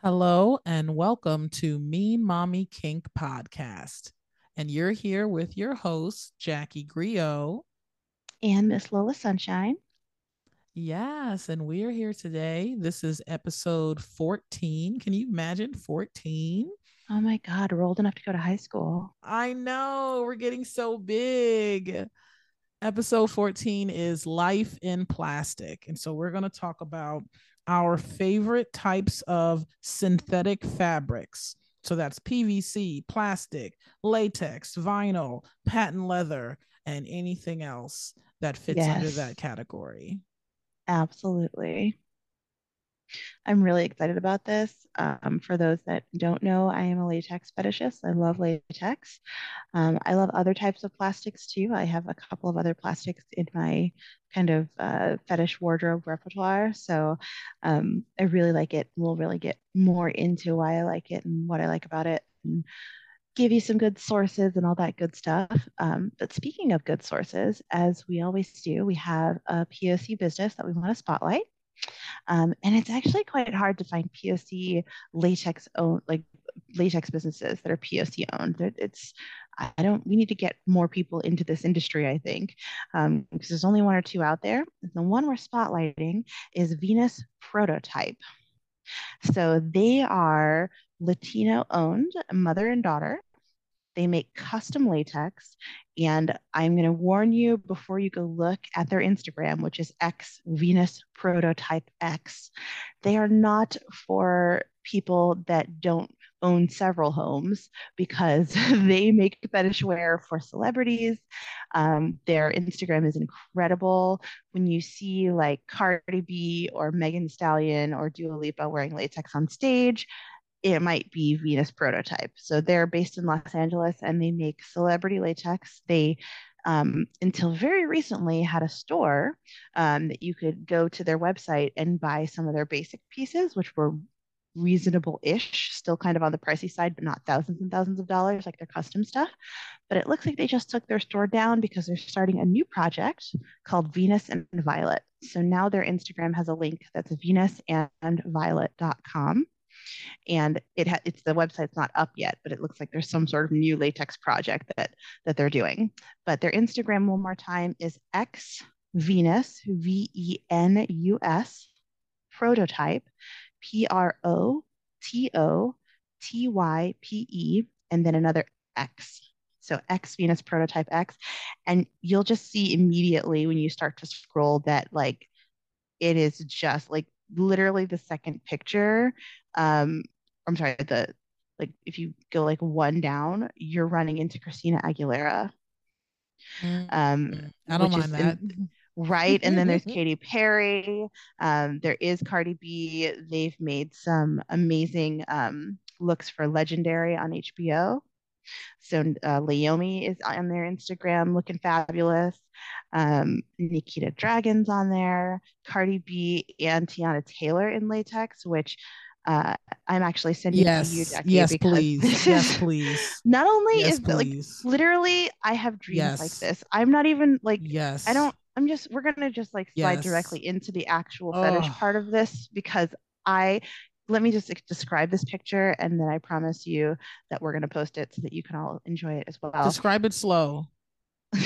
Hello and welcome to Mean Mommy Kink podcast. And you're here with your host, Jackie Griot. And Miss Lola Sunshine. Yes, and we are here today. This is episode 14. Can you imagine 14? Oh my God, we're old enough to go to high school. I know, we're getting so big. Episode 14 is Life in Plastic. And so we're going to talk about our favorite types of synthetic fabrics. So that's PVC, plastic, latex, vinyl, patent leather, and anything else that fits yes. under that category. Absolutely. I'm really excited about this. Um, for those that don't know, I am a latex fetishist. I love latex. Um, I love other types of plastics too. I have a couple of other plastics in my kind of uh, fetish wardrobe repertoire. So um, I really like it. We'll really get more into why I like it and what I like about it. And, give you some good sources and all that good stuff. Um, but speaking of good sources, as we always do, we have a POC business that we want to spotlight. Um, and it's actually quite hard to find POC latex owned, like latex businesses that are POC owned. It's, I don't, we need to get more people into this industry, I think, um, because there's only one or two out there. The one we're spotlighting is Venus Prototype. So they are Latino owned, mother and daughter. They make custom latex. And I'm going to warn you before you go look at their Instagram, which is X Venus Prototype X. They are not for people that don't own several homes because they make fetish wear for celebrities. Um, their Instagram is incredible. When you see like Cardi B or Megan Stallion or Dua Lipa wearing latex on stage, it might be Venus Prototype. So they're based in Los Angeles and they make celebrity latex. They um, until very recently had a store um, that you could go to their website and buy some of their basic pieces, which were reasonable-ish, still kind of on the pricey side, but not thousands and thousands of dollars like their custom stuff. But it looks like they just took their store down because they're starting a new project called Venus and Violet. So now their Instagram has a link that's venusandviolet.com and it ha- it's the website's not up yet, but it looks like there's some sort of new latex project that that they're doing. But their Instagram one more time is X Venus V E N U S prototype P R O T O T Y P E and then another X. So X Venus prototype X. And you'll just see immediately when you start to scroll that like it is just like literally the second picture um i'm sorry the like if you go like one down you're running into christina aguilera. Um i don't mind that. in, right and then there's Katy Perry. Um there is Cardi B. They've made some amazing um looks for legendary on HBO so uh, Leiomy is on their Instagram looking fabulous. Um, Nikita Dragun's on there. Cardi B and Teyana Taylor in latex, which uh, I'm actually sending yes, to you, Jackie. Yes, please. yes, please. Not only yes, is please. like literally, I have dreams yes. like this. I'm not even like yes. I don't. I'm just we're gonna just like slide yes. directly into the actual fetish oh. part of this because I let me just describe this picture and then I promise you that we're going to post it so that you can all enjoy it as well. Describe it slow.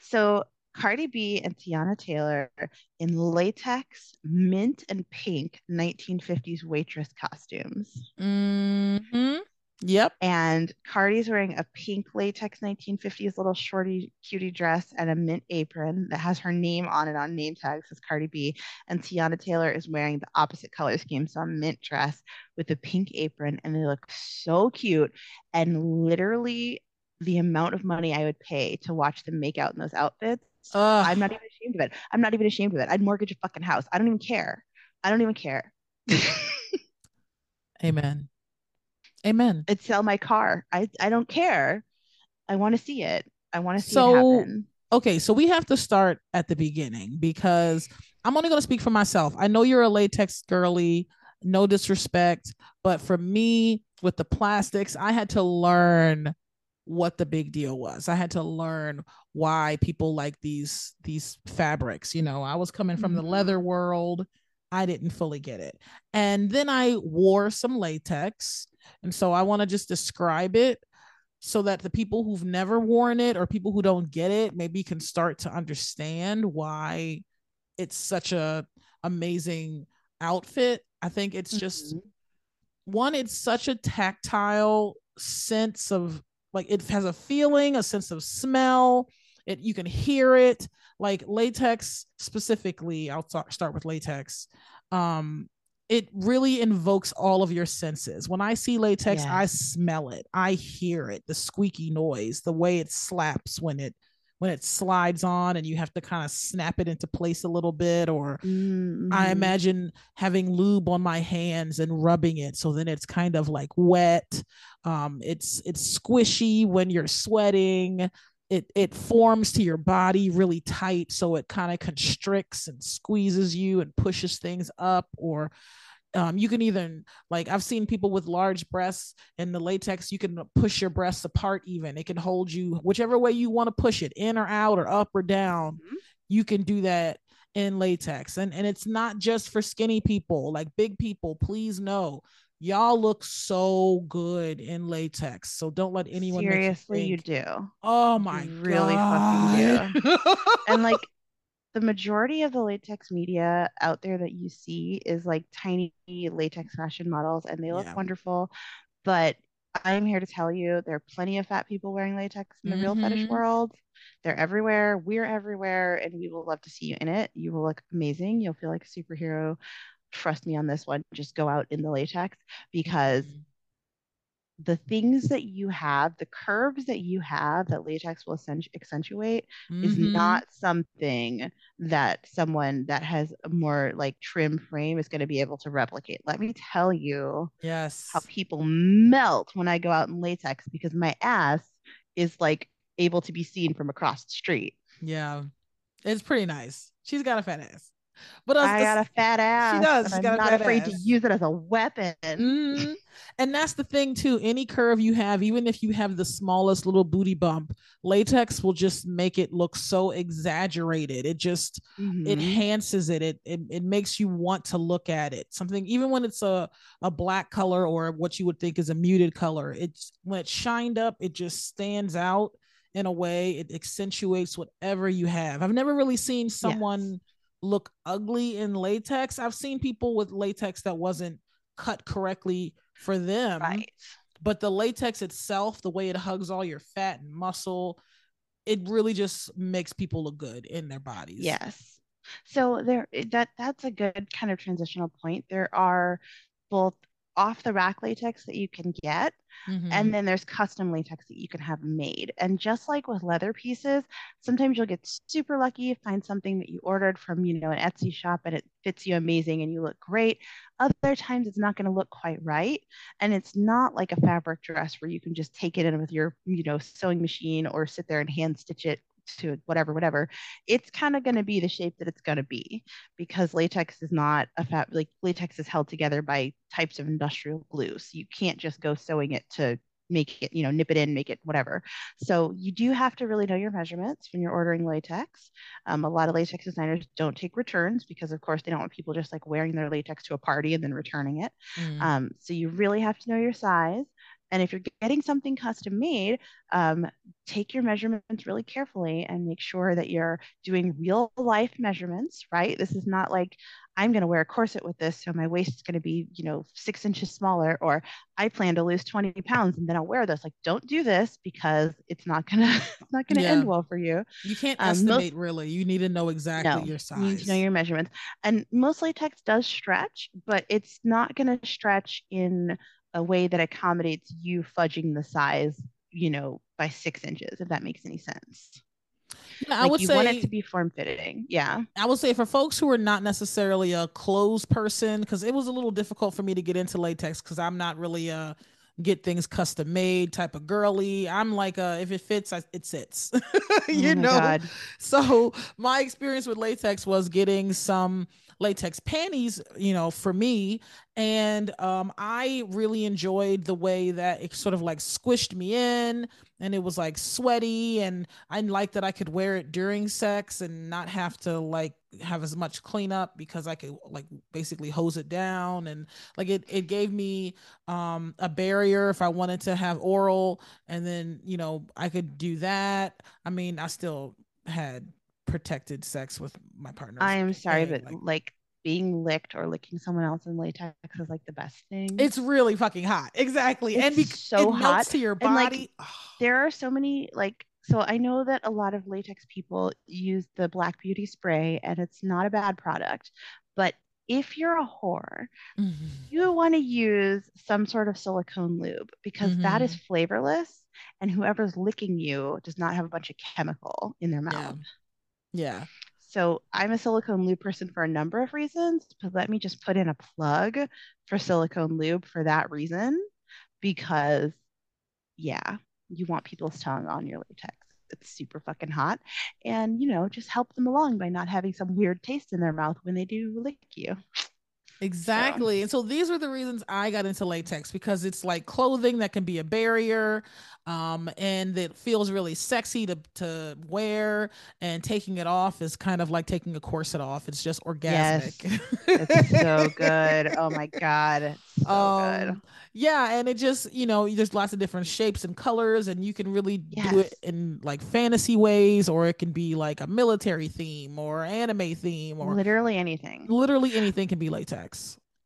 so Cardi B and Teyana Taylor in latex, mint, and pink 1950s waitress costumes. Mm-hmm. Yep. And Cardi's wearing a pink latex 1950s little shorty cutie dress and a mint apron that has her name on it on name tags as Cardi B. And Teyana Taylor is wearing the opposite color scheme, so a mint dress with a pink apron, and they look so cute. And literally the amount of money I would pay to watch them make out in those outfits. Ugh. I'm not even ashamed of it. I'm not even ashamed of it. I'd mortgage a fucking house. I don't even care. I don't even care. Amen. Amen. I'd sell my car. I I don't care. I want to see it. I want to see so, it happen. Okay, so we have to start at the beginning because I'm only going to speak for myself. I know you're a latex girly, no disrespect, but for me with the plastics, I had to learn what the big deal was. I had to learn why people like these these fabrics. You know, I was coming from mm-hmm. the leather world I didn't fully get it. And then I wore some latex. And so I want to just describe it so that the people who've never worn it or people who don't get it maybe can start to understand why it's such a amazing outfit. I think it's just mm-hmm. one, it's such a tactile sense of like it has a feeling, a sense of smell. It you can hear it. Like latex specifically, I'll t- start with latex. Um, it really invokes all of your senses. When I see latex, yes. I smell it, I hear it, the squeaky noise, the way it slaps when it when it slides on and you have to kind of snap it into place a little bit or mm-hmm. i imagine having lube on my hands and rubbing it so then it's kind of like wet um, it's it's squishy when you're sweating it it forms to your body really tight so it kind of constricts and squeezes you and pushes things up or um, you can even like I've seen people with large breasts and the latex, you can push your breasts apart even. It can hold you whichever way you want to push it, in or out or up or down. Mm-hmm. You can do that in latex. And and it's not just for skinny people, like big people, please know. Y'all look so good in latex. So don't let anyone seriously you, you, do. Oh my you really God. fucking do. and like the majority of the latex media out there that you see is like tiny latex fashion models and they look yeah. wonderful. But I'm here to tell you there are plenty of fat people wearing latex in the mm-hmm. real fetish mm-hmm. world. They're everywhere. We're everywhere. And we will love to see you in it. You will look amazing. You'll feel like a superhero. Trust me on this one. Just go out in the latex because mm-hmm the things that you have, the curves that you have that latex will accentuate mm-hmm. is not something that someone that has a more like trim frame is going to be able to replicate. Let me tell you yes how people melt when I go out in latex because my ass is like able to be seen from across the street. Yeah. It's pretty nice. She's got a fat ass. But I got a fat ass. She does. She's I'm not afraid ass. to use it as a weapon. Mm-hmm. And that's the thing too. Any curve you have, even if you have the smallest little booty bump, latex will just make it look so exaggerated. It just mm-hmm. enhances it. it. It it makes you want to look at it. Something even when it's a a black color or what you would think is a muted color. It's when it's shined up, it just stands out in a way. It accentuates whatever you have. I've never really seen someone. Yes look ugly in latex. I've seen people with latex that wasn't cut correctly for them. Right. But the latex itself, the way it hugs all your fat and muscle, it really just makes people look good in their bodies. Yes. So there that that's a good kind of transitional point. There are both off the rack latex that you can get mm-hmm. and then there's custom latex that you can have made and just like with leather pieces sometimes you'll get super lucky find something that you ordered from you know an etsy shop and it fits you amazing and you look great other times it's not going to look quite right and it's not like a fabric dress where you can just take it in with your you know sewing machine or sit there and hand stitch it to whatever, whatever, it's kind of going to be the shape that it's going to be because latex is not a fat, like latex is held together by types of industrial glue. So you can't just go sewing it to make it, you know, nip it in, make it whatever. So you do have to really know your measurements when you're ordering latex. Um, a lot of latex designers don't take returns because, of course, they don't want people just like wearing their latex to a party and then returning it. Mm. Um, so you really have to know your size. And if you're getting something custom made, um, take your measurements really carefully and make sure that you're doing real life measurements, right? This is not like I'm going to wear a corset with this, so my waist is going to be, you know, six inches smaller, or I plan to lose 20 pounds and then I'll wear this. Like, don't do this because it's not gonna, it's not gonna yeah. end well for you. You can't um, estimate most, really. You need to know exactly no, your size. You need to know your measurements. And most latex does stretch, but it's not going to stretch in a way that accommodates you fudging the size, you know, by six inches, if that makes any sense. Yeah, like I would you say want it to be form fitting. Yeah. I would say for folks who are not necessarily a clothes person, because it was a little difficult for me to get into latex because I'm not really a get things custom made type of girly. I'm like, uh, if it fits, I, it sits. you oh know. God. So my experience with latex was getting some latex panties, you know, for me. And um, I really enjoyed the way that it sort of like squished me in and it was like sweaty. And I liked that I could wear it during sex and not have to like have as much cleanup because I could like basically hose it down. And like it, it gave me um, a barrier if I wanted to have oral. And then, you know, I could do that. I mean, I still had protected sex with my partner. I am sorry, but like, like, being licked or licking someone else in latex is like the best thing. It's really fucking hot. Exactly. It's and be- so it hot to your And, like, body. there are so many like so I know that a lot of latex people use the Black Beauty spray and it's not a bad product, but if you're a whore, Mhm. you want to use some sort of silicone lube because that is flavorless and whoever's licking you does not have a bunch of chemical in their mouth. Yeah. So I'm a silicone lube person for a number of reasons, but let me just put in a plug for silicone lube for that reason because yeah, you want people's tongue on your latex. It's super fucking hot. And you know, just help them along by not having some weird taste in their mouth when they do lick you. Exactly. And so these were the reasons I got into latex because it's like clothing that can be a barrier um and it feels really sexy to to wear and taking it off is kind of like taking a corset off. It's just orgasmic. It's so good. Oh my god. So good. Um, yeah, and it just you know there's lots of different shapes and colors, and you can really do it in like fantasy ways, or it can be like a military theme or anime theme, or Literally anything. literally anything can be latex.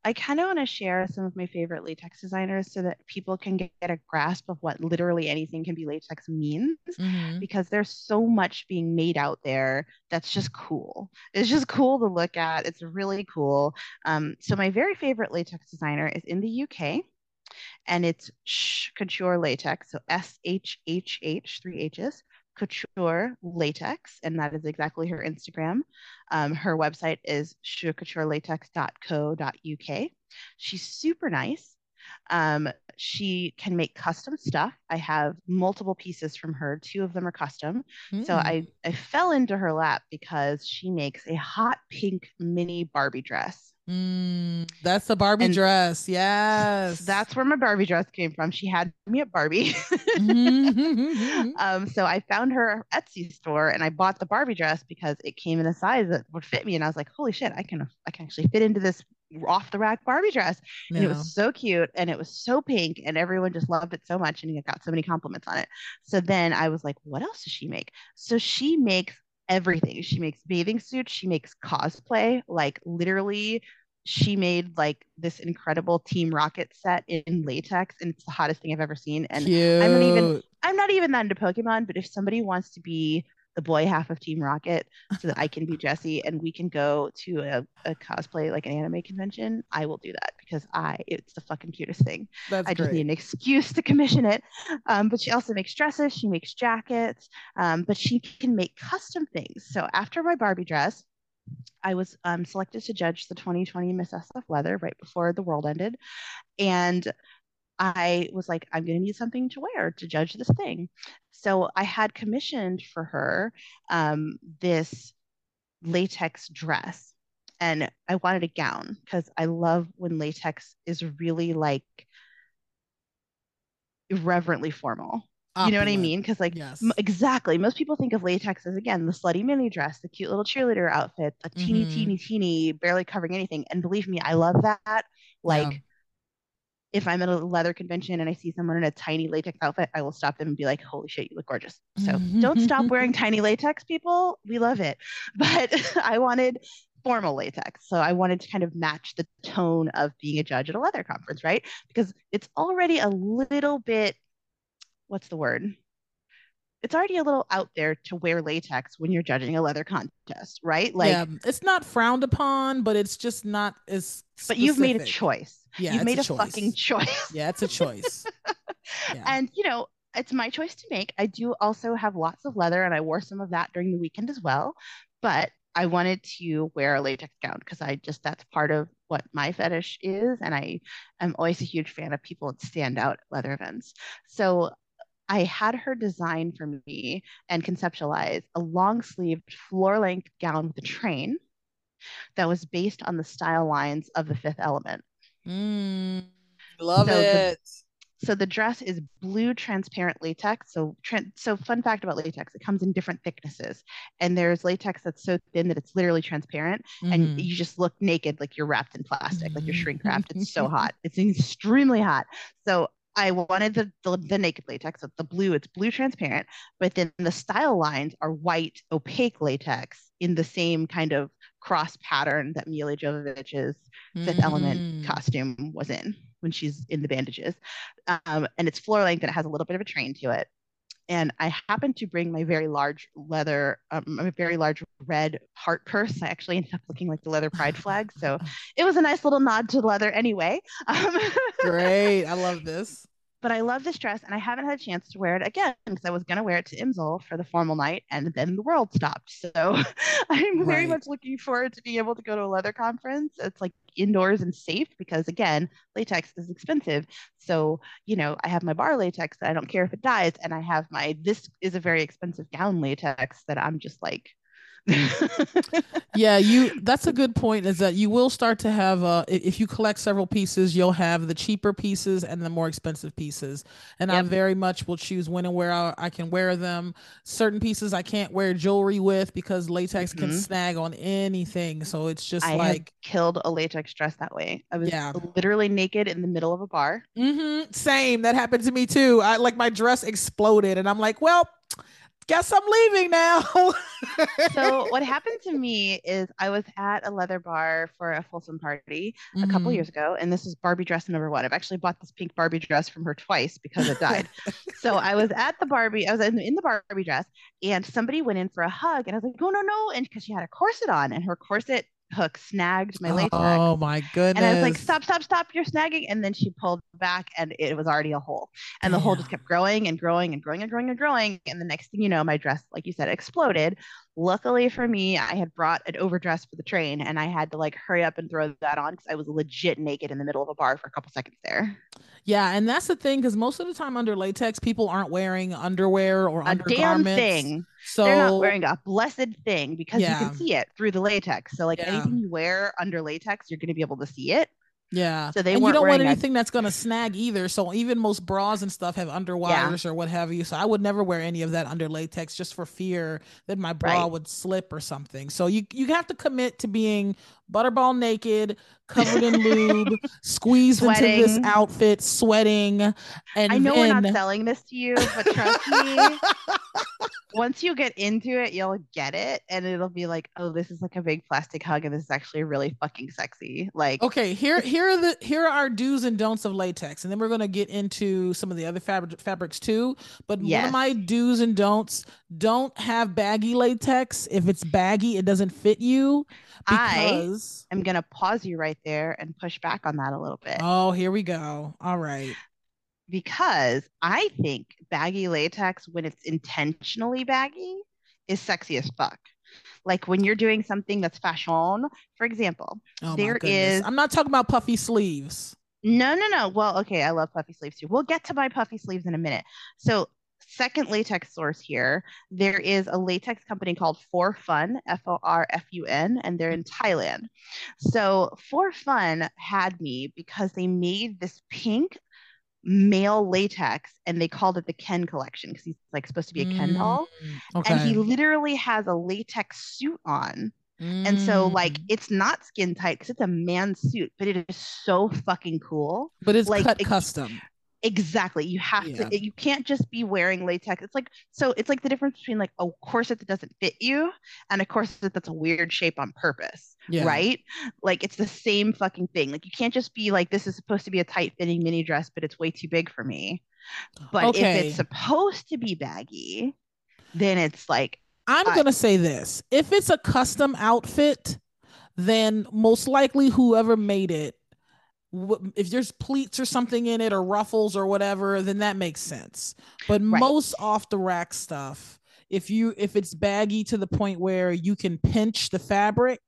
I kind of want to share some of my favorite latex designers so that people can get, get a grasp of what literally anything can be latex means Mhm. because there's so much being made out there that's just cool. It's just cool to look at. It's really cool. Um, so my very favorite latex designer is in the UK and it's Shhh Couture Latex. So S H H H, three H's, Couture Latex. And that is exactly her Instagram. Um, her website is shhhcouturelatex.co.uk. She's super nice. Um, she can make custom stuff. I have multiple pieces from her. Two of them are custom. So Mm. I, I fell into her lap because she makes a hot pink mini Barbie dress. Mm, that's the Barbie And dress. Yes. That's where my Barbie dress came from. She had me at Barbie. Mhm. um, so I found her Etsy store and I bought the Barbie dress because it came in a size that would fit me. And I was like, holy shit, I can I can actually fit into this off the rack Barbie dress. And it was so cute and it was so pink and everyone just loved it so much and it got so many compliments on it. So then I was like, what else does she make? So she makes everything. She makes bathing suits, she makes cosplay, like literally she made like this incredible Team Rocket set in latex and it's the hottest thing I've ever seen. And Cute. I'm not even I'm not even that into Pokemon, but if somebody wants to be the boy half of Team Rocket so that I can be Jessie and we can go to a, a cosplay like an anime convention, I will do that because I it's the fucking cutest thing. That's I just great. need an excuse to commission it. Um, but she also makes dresses, she makes jackets, um, but she can make custom things. So after my Barbie dress, I was um, selected to judge the 2020 Miss SF Leather right before the world ended. And I was like, I'm going to need something to wear to judge this thing. So I had commissioned for her um, this latex dress. And I wanted a gown because I love when latex is really like irreverently formal. You know what I mean? Because like Yes. m- exactly, most people think of latex as again the slutty mini dress, the cute little cheerleader outfit, the teeny, Mhm. teeny, teeny, barely covering anything. And believe me, I love that. Like Yeah. If I'm at a leather convention and I see someone in a tiny latex outfit, I will stop them and be like, "Holy shit, you look gorgeous!" So mm-hmm. don't stop wearing tiny latex, people. We love it. But I wanted formal latex, so I wanted to kind of match the tone of being a judge at a leather conference, right? Because it's already a little bit what's the word? It's already a little out there to wear latex when you're judging a leather contest, right? Like, yeah, it's not frowned upon, but it's just not as. but you've made a choice. Yeah, you've made a a, choice. fucking choice. Yeah, it's a choice. Yeah. And you know, it's my choice to make. I do also have lots of leather, and I wore some of that during the weekend as well. But I wanted to wear a latex gown because I just that's part of what my fetish is, and I am always a huge fan of people that stand out at leather events. So I had her design for me and conceptualize a long sleeved floor length gown with a train. that was based on the style lines of the fifth element. Mm, love So the- it. So the dress is blue transparent latex. So tran so fun fact about latex, it comes in different thicknesses. And there's latex that's so thin that it's literally transparent and Mhm. you just look naked like you're wrapped in plastic, like you're shrink wrapped. It's so Mm-hmm. hot. It's extremely hot. So I wanted the, the the naked latex. So the blue, it's blue transparent, but then the style lines are white opaque latex in the same kind of cross pattern that Milla Jovovich's Fifth Element Mm. costume was in when she's in the bandages. Um, and it's floor length and it has a little bit of a train to it. And I happened to bring my very large leather, um, my very large red heart purse. I actually ended up looking like the leather pride flag. So it was a nice little nod to leather anyway. Um, Great. I love this. But I love this dress and I haven't had a chance to wear it again because I was going to wear it to IMsL for the formal night and then the world stopped. So I'm very Right. much looking forward to being able to go to a leather conference. It's like indoors and safe because again, latex is expensive. So, you know, I have my bar latex that I don't care if it dies and I have my this is a very expensive gown latex that I'm just like yeah you that's a good point is that you will start to have uh if you collect several pieces you'll have the cheaper pieces and the more expensive pieces and i very much will choose when and where I, I can wear them certain pieces i can't wear jewelry with because latex can Mhm. snag on anything so it's just I like killed a latex dress that way. I was Yeah. literally naked in the middle of a bar. hmm same that happened to me too i like my dress exploded and i'm like well guess i'm leaving now so what happened to me is I was at a leather bar for a Folsom party a couple Mhm. years ago, and this is Barbie dress number one. I've actually bought this pink Barbie dress from her twice because it died. so I was at the Barbie, I was in, in the Barbie dress, and somebody went in for a hug, and I was like, no, no, no, and because she had a corset on, and her corset hook snagged my latex. oh my goodness And I was like, stop, stop, stop, you're snagging. And then she pulled back and it was already a hole. And the hole just kept growing and growing and growing and growing and growing. And the next thing you know, my dress, like you said, exploded. Luckily for me, I had brought an overdress for the train and I had to like hurry up and throw that on because I was legit naked in the middle of a bar for a couple seconds there. Yeah, and that's the thing because most of the time under latex, people aren't wearing underwear or A damn thing. So They're not wearing a blessed thing because you can see it through the latex. So like Yeah. anything you wear under latex, you're going to be able to see it. Yeah, So they and you don't want wearing a- anything that's gonna snag either. So even most bras and stuff have underwires or what have you. So I would never wear any of that under latex just for fear that my bra Right. would slip or something. So you you have to commit to being butterball naked, covered in lube, squeezed into this outfit, sweating, and I know we're not selling this to you, but trust me, once you get into it, you'll get it, and it'll be like, oh, this is like a big plastic hug, and this is actually really fucking sexy. Like, Okay, here here are the here are our do's and don'ts of latex, and then we're gonna get into some of the other fabric fabrics too. But one of my do's and don'ts: don't have baggy latex. If it's baggy, it doesn't fit you I because. am gonna pause you right there and push back on that a little bit Oh, here we go. All right. because I think baggy latex, when it's intentionally baggy, is sexy as fuck. Like when you're doing something that's fashion, for example. Oh There is- I'm not talking about puffy sleeves. No, no, no. Well, okay, I love puffy sleeves too. We'll get to my puffy sleeves in a minute. So, second latex source here, there is a latex company called For Fun, F O R F U N, and they're in Thailand. So, For Fun had me because they made this pink male latex and they called it the Ken collection because he's like supposed to be a Ken doll. Mm, Okay. And he literally has a latex suit on. And so, like, Mm. it's not skin tight because it's a man's suit, but it is so fucking cool. but it's like, cut it- custom. Exactly. You have Yeah. to, you can't just be wearing latex. It's like, so it's like the difference between like a corset that doesn't fit you and a corset that's a weird shape on purpose, Yeah. right? Like it's the same fucking thing. Like you can't just be like, this is supposed to be a tight fitting mini dress, but it's way too big for me. But if it's supposed to be baggy, then it's like, I'm gonna say this: if it's a custom outfit, then most likely whoever made it, if there's pleats or something in it or ruffles or whatever, then that makes sense. But Right. most off the rack stuff, if you if it's baggy to the point where you can pinch the fabric,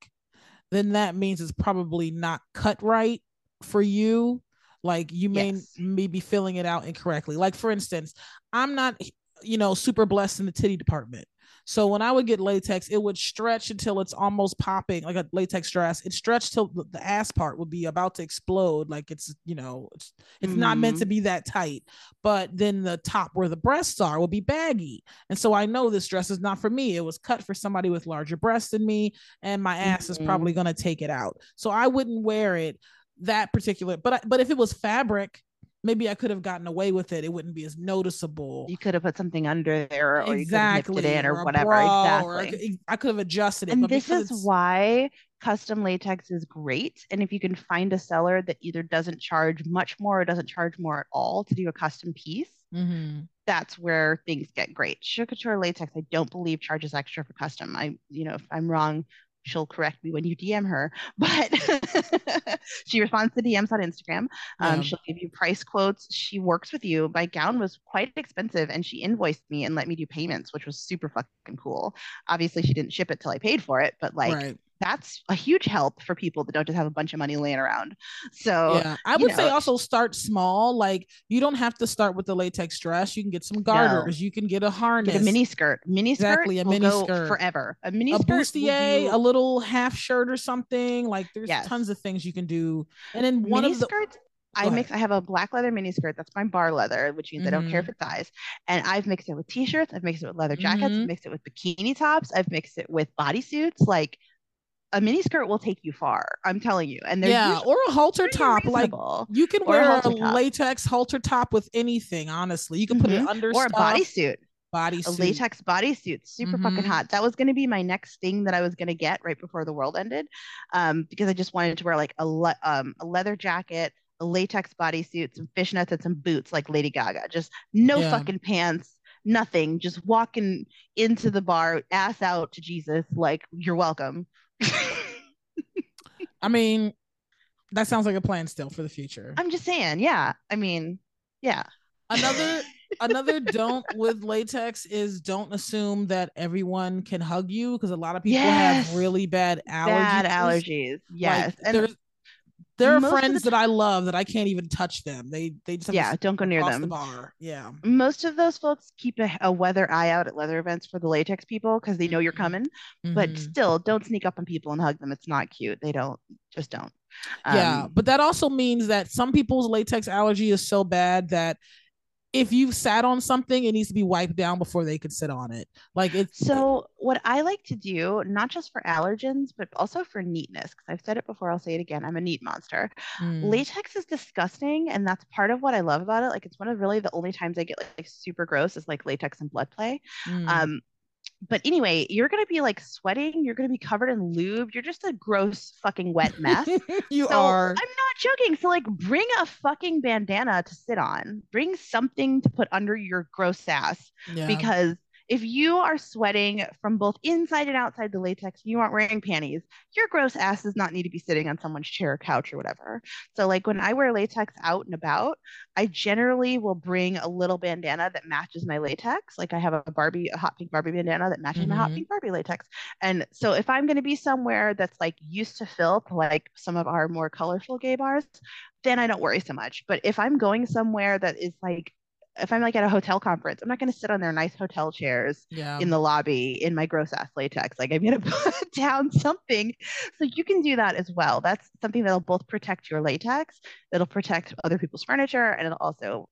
then that means it's probably not cut right for you. Like you may Yes. may be filling it out incorrectly. Like for instance, I'm not you know super blessed in the titty department. So when I would get latex, it would stretch until it's almost popping, like a latex dress. It stretched till the ass part would be about to explode, like it's you know it's it's mm-hmm. not meant to mm-hmm. be that tight. But then the top where the breasts are will be baggy, and so I know this dress is not for me. It was cut for somebody with larger breasts than me, and my ass mm-hmm. is probably gonna take it out. So I wouldn't wear it that particular. But but if it was fabric maybe I could have gotten away with it. It wouldn't be as noticeable. You could have put something under there, or exactly. you could have it in, or, or whatever. Exactly. Or I could have adjusted it. And this is why custom latex is great. And if you can find a seller that either doesn't charge much more or doesn't charge more at all to do a custom piece, mm-hmm. that's where things get great. Sugar latex, I don't believe charges extra for custom. I, you know, if I'm wrong, she'll correct me when you DM her, but she responds to DMs on Instagram. Um, yeah. She'll give you price quotes. She works with you. My gown was quite expensive and she invoiced me and let me do payments, which was super fucking cool. Obviously, she didn't ship it till I paid for it, but like, right that's a huge help for people that don't just have a bunch of money laying around. So yeah, I would know. say also start small. Like you don't have to start with the latex dress. You can get some garters. No. You can get a harness. Get a mini skirt. Mini skirt exactly a mini skirt forever. A mini a skirt. bustier, a little half shirt or something. Like there's yes. tons of things you can do. And then one mini of the skirts. I mix. I have a black leather mini skirt. That's my bar leather, which means mm-hmm. I don't care if mm-hmm. it's size. And I've mixed it with t-shirts. I've mixed it with leather jackets. Mm-hmm. I've mixed it with bikini tops. I've mixed it with bodysuits. Like a mini skirt will take you far. I'm telling you. And yeah, or a halter top. Reasonable. Like you can wear a, a latex halter top with anything. Honestly, you can put mm-hmm. it under or stuff. a bodysuit. Bodysuit. A latex bodysuit, super mm-hmm. fucking hot. That was going to be my next thing that I was going to get right before the world ended, um, because I just wanted to wear like a le- um a leather jacket, a latex bodysuit, some fishnets, and some boots like Lady Gaga. Just no yeah. fucking pants, nothing. Just walking into the bar, ass out to Jesus, like you're welcome. I mean, that sounds like a plan still for the future. I'm just saying, yeah. I mean, yeah. Another another don't with latex is don't assume that everyone can hug you because a lot of people yes. have really bad allergies. Bad allergies. Yes. Like, and there's there are friends the that I love that I can't even touch them. They they just yeah, don't go near them. The bar. Yeah. Most of those folks keep a, a, weather eye out at leather events for the latex people because they know you're mm-hmm. coming. Mm-hmm. But still, don't sneak up on people and hug them. It's not cute. They don't. Just don't. Um, yeah, but that also means that some people's latex allergy is so bad that if you've sat on something, it needs to be wiped down before they can sit on it. Like it's so what I like to do, not just for allergens, but also for neatness, because I've said it before, I'll say it again. I'm a neat monster. Mm. Latex is disgusting, and that's part of what I love about it. Like it's one of really the only times I get like, like super gross is like latex and blood play. Mm. Um, but anyway, you're gonna be like sweating. You're gonna be covered in lube. You're just a gross fucking wet mess. you so, are. I'm not joking. So like, bring a fucking bandana to sit on. Bring something to put under your gross ass yeah. because if you are sweating from both inside and outside the latex and you aren't wearing panties, your gross ass does not need to be sitting on someone's chair or couch or whatever. So, like when I wear latex out and about, I generally will bring a little bandana that matches my latex. Like I have a Barbie, a hot pink Barbie bandana that matches mm-hmm. my hot mm-hmm. pink Barbie latex. And so, if I'm going to be somewhere that's like used to filth, like some of our more colorful gay bars, then I don't worry so much. But if I'm going somewhere that is like if I'm like at a hotel conference, I'm not going to sit on their nice hotel chairs yeah. in the lobby in my gross ass latex. Like I'm going to put down something. So you can do that as well. That's something that'll both protect your latex, it'll protect other people's furniture, and it'll also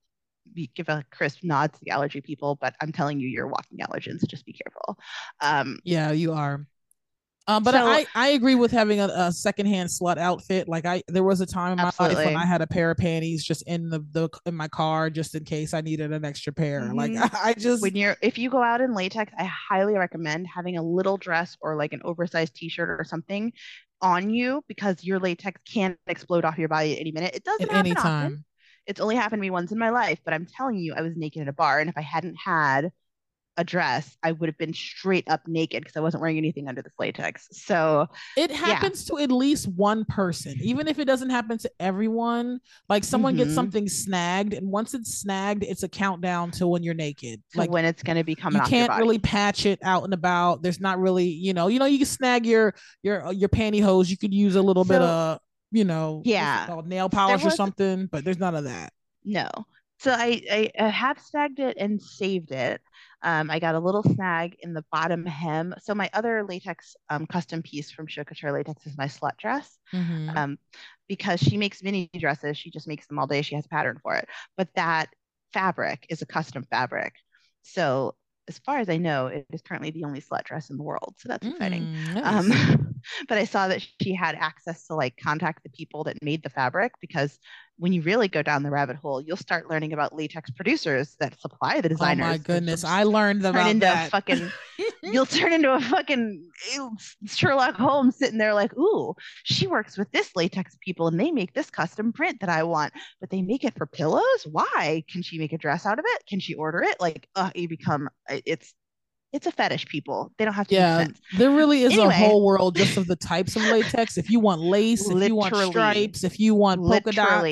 be, give a crisp nod to the allergy people. But I'm telling you, you're walking allergens, so just be careful. Um, yeah, you are. Um, but so, I, I agree with having a, a secondhand slut outfit. Like I, there was a time in my absolutely. life when I had a pair of panties just in the, the in my car just in case I needed an extra pair. Mm-hmm. Like I, I just when you're if you go out in latex, I highly recommend having a little dress or like an oversized t-shirt or something on you because your latex can explode off your body at any minute. It doesn't happen any time. Often. It's only happened to me once in my life, but I'm telling you, I was naked at a bar, and if I hadn't had a dress, I would have been straight up naked because I wasn't wearing anything under this latex. So it happens yeah. to at least one person, even if it doesn't happen to everyone. Like someone mm-hmm. gets something snagged, and once it's snagged, it's a countdown to when you're naked. like when it's going to be coming. You can't really patch it out and about. There's not really, you know, you know, you can snag your your your pantyhose. You could use a little so, bit of, you know, yeah, nail polish was, or something, but there's none of that. No. So I, I, I have snagged it and saved it Um, I got a little snag in the bottom hem. So my other latex um, custom piece from Shhh Couture Latex is my slut dress. Mm-hmm. Um, because she makes mini dresses, she just makes them all day. She has a pattern for it. But that fabric is a custom fabric. So as far as I know, it is currently the only slut dress in the world. So that's exciting. Mm, um, nice. um, but I saw that she had access to like contact the people that made the fabric because when you really go down the rabbit hole, you'll start learning about latex producers that supply the designers. Oh my goodness, I learned about into that. Fucking, you'll turn into a fucking Sherlock Holmes sitting there like, ooh, she works with this latex people and they make this custom print that I want, but they make it for pillows. Why? Can she make a dress out of it? Can she order it? Like, uh, you become it's it's a fetish people. They don't have to yeah there really is anyway. a whole world just of the types of latex. If you want lace if you want stripes if you want polka dots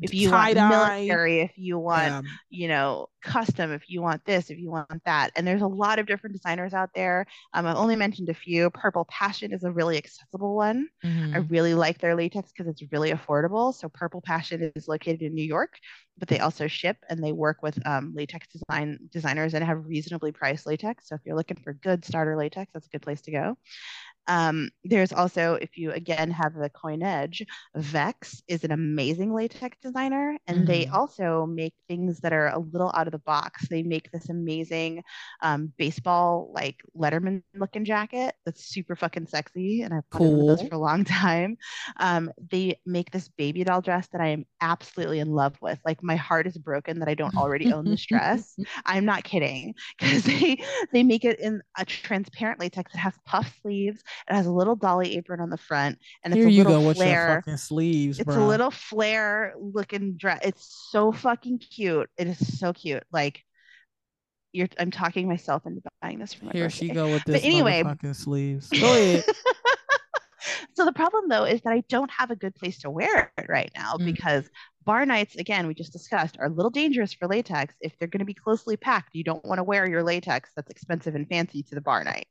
if you want military if you want yeah. you know custom if you want this if you want that. And there's a lot of different designers out there. Um, i've only mentioned a few. Purple passion is a really accessible one. Mm-hmm. i really like their latex because it's really affordable. So purple passion is located in new york but they also ship and they work with um, latex design designers and have reasonably priced latex. So if you're looking for good starter latex that's a good place to go um, there's also, if you again have the coin edge, Vex is an amazing latex designer, and mm-hmm. they also make things that are a little out of the box. They make this amazing um, baseball, like Letterman looking jacket that's super fucking sexy, and I've cool. those for a long time. Um, they make this baby doll dress that I am absolutely in love with. Like my heart is broken that I don't already own this dress. I'm not kidding because they they make it in a transparent latex that has puff sleeves it has a little dolly apron on the front, and it's Here a you little go flare. with your fucking sleeves. It's bro. a little flare looking dress. It's so fucking cute. It is so cute. Like you're, I'm talking myself into buying this for my Here birthday. she go with this but anyway, fucking sleeves. Go ahead. so the problem though is that I don't have a good place to wear it right now mm. because bar nights again we just discussed are a little dangerous for latex if they're going to be closely packed you don't want to wear your latex that's expensive and fancy to the bar night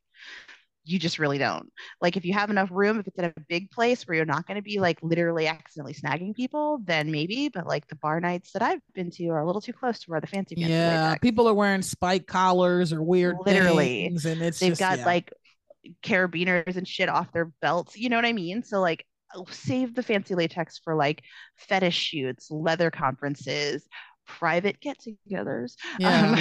you just really don't. Like if you have enough room, if it's in a big place where you're not going to be like literally accidentally snagging people, then maybe. But like the bar nights that I've been to are a little too close to where the fancy. Yeah, people are wearing spike collars or weird literally, things, and it's they've just, got yeah. like carabiners and shit off their belts. You know what I mean? So like save the fancy latex for like fetish shoots, leather conferences, private get-togethers. Yeah. Um,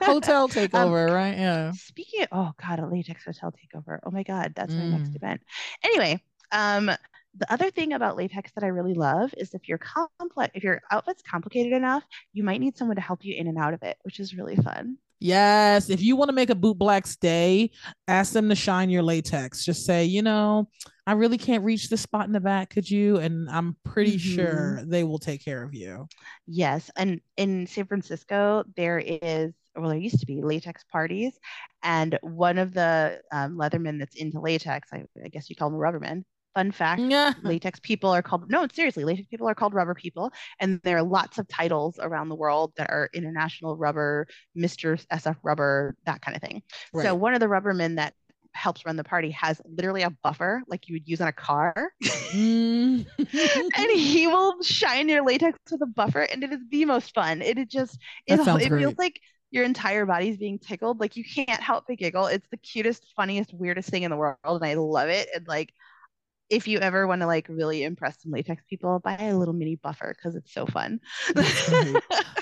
hotel takeover, um, right? Yeah. Speaking of, oh god, a latex hotel takeover. Oh my god, that's mm. my next mm. event. Anyway, um, the other thing about latex that I really love is if your complex, if your outfit's complicated enough, you might need someone to help you in and out of it, which is really fun. Yes. If you want to make a boot black stay, ask them to shine your latex. Just say, you know, I really can't reach the spot in the back. Could you? And I'm pretty mm-hmm. sure they will take care of you. Yes. And in San Francisco, there is, well, there used to be latex parties. And one of the um, Leathermen that's into latex, I, I guess you call him a rubberman, Fun fact: yeah. latex people are called no, seriously, latex people are called rubber people, and there are lots of titles around the world that are international rubber, Mister SF rubber, that kind of thing. Right. So one of the rubbermen that helps run the party has literally a buffer like you would use on a car. Mm. and he will shine your latex with a buffer and it is the most fun. It, it just it, it feels like your entire body's being tickled. Like you can't help but giggle. It's the cutest, funniest, weirdest thing in the world. And I love it. And like if you ever want to like really impress some latex people, buy a little mini buffer because it's so fun. That's great.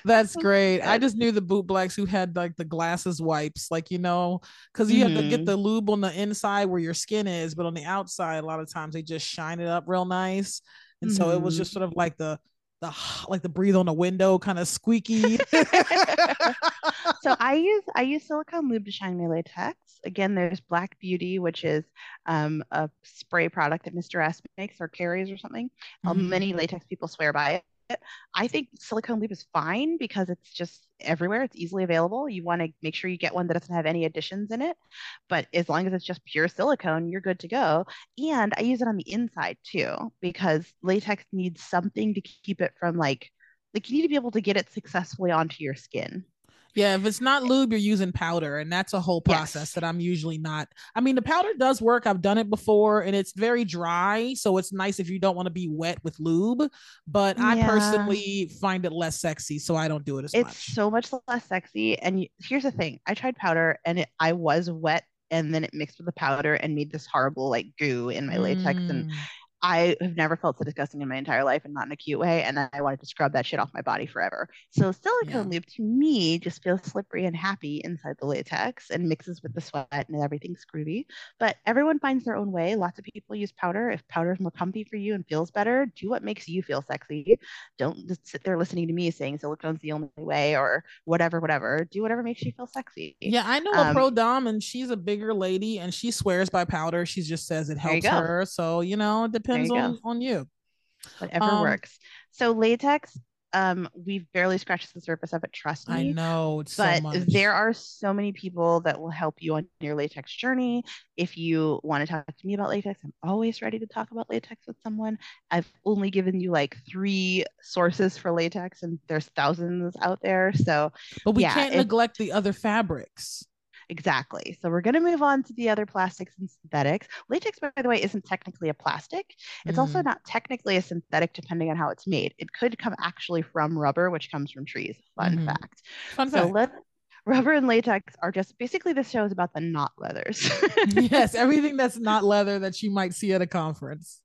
That's great. I just knew the boot blacks who had like the glasses wipes, like you know, because you mm-hmm. have to get mm-hmm. the lube on the inside where your skin is, but on the outside, a lot of times they just shine it up real nice. And mm-hmm. so it was just mm-hmm. sort of like the the like the breathe on the window kind of squeaky. so I use I use silicone lube to shine my latex. Again, there's Black Beauty, which is um, a spray product that Mr. S makes or carries or something. Um, mm-hmm. Many latex people swear by it. I think silicone lube is fine because it's just everywhere. It's easily available. You want to make sure you get one that doesn't have any additions in it. But as long as it's just pure silicone, you're good to go. And I use it on the inside too because latex needs something to keep it from like like you need to be able to get it successfully onto your skin. Yeah, if it's not lube, you're using powder, and that's a whole process yes. that I'm usually not. I mean, the powder does work. I've done it before, and it's very dry, so it's nice if you don't want to be wet with lube. But yeah. I personally find it less sexy, so I don't do it as it's much. It's so much less sexy. And here's the thing: I tried powder, and it, I was wet, and then it mixed with the powder and made this horrible like goo in my mm. latex, and mm. I have never felt so disgusting in my entire life and not in a cute way. And I wanted to scrub that shit off my body forever. So silicone yeah. lube to me just feels slippery and happy inside the latex and mixes with the sweat and everything's groovy. But everyone finds their own way. Lots of people use powder. If powder is more comfy for you and feels better, do what makes you feel sexy. Don't just sit there listening to me saying silicone's the only way or whatever, whatever. Do whatever makes you feel sexy. Yeah, I know um, a pro dom and she's a bigger lady and she swears by powder. She just says it helps her. So, you know, it depends depends on, on you. Whatever um, works. So latex, um, we've barely scratched the surface of it, trust me. I know, but so there are so many people that will help you on your latex journey. If you want to talk to me about latex, I'm always ready to talk about latex with someone. I've only given you like three sources for latex, and there's thousands out there. So, but we yeah, can't neglect the other fabrics. Exactly. So we're going to move on to the other plastics and synthetics. Latex, by the way, isn't technically a plastic. It's mm. also not technically a synthetic, depending on how it's made. It could come actually from rubber, which comes from trees. Fun mm-hmm. fact. Fun so fact. Let, rubber and latex are just basically the show is about the not leathers. yes, everything that's not leather that you might see at a conference.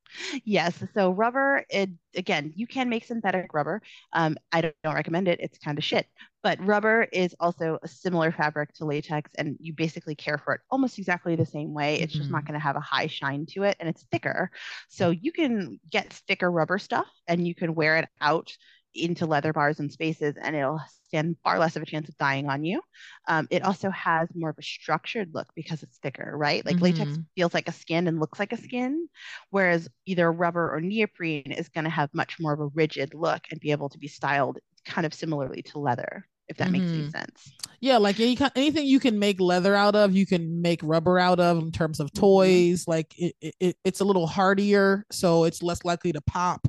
Yes. So rubber, it again, you can make synthetic rubber. Um, I don't, don't recommend it. It's kind of shit. But rubber is also a similar fabric to latex, and you basically care for it almost exactly the same way. It's mm-hmm. just not mm-hmm. going to have a high shine to it, and it's thicker. So you can get thicker rubber stuff, and you can wear it out into leather bars and spaces and it'll stand far less of a chance of dying on you. Um, it also has more of a structured look because it's thicker, right? Like mm-hmm. latex feels like a skin and looks like a skin, whereas either rubber or neoprene is going to have much more of a rigid look and be able to be styled kind of similarly to leather. If that mm-hmm. makes any mm-hmm. sense. Yeah, like any anything you can make leather out of, you can make rubber out of in terms of mm-hmm. toys. Mm-hmm. Like it, it, it's a little hardier, so it's less likely to pop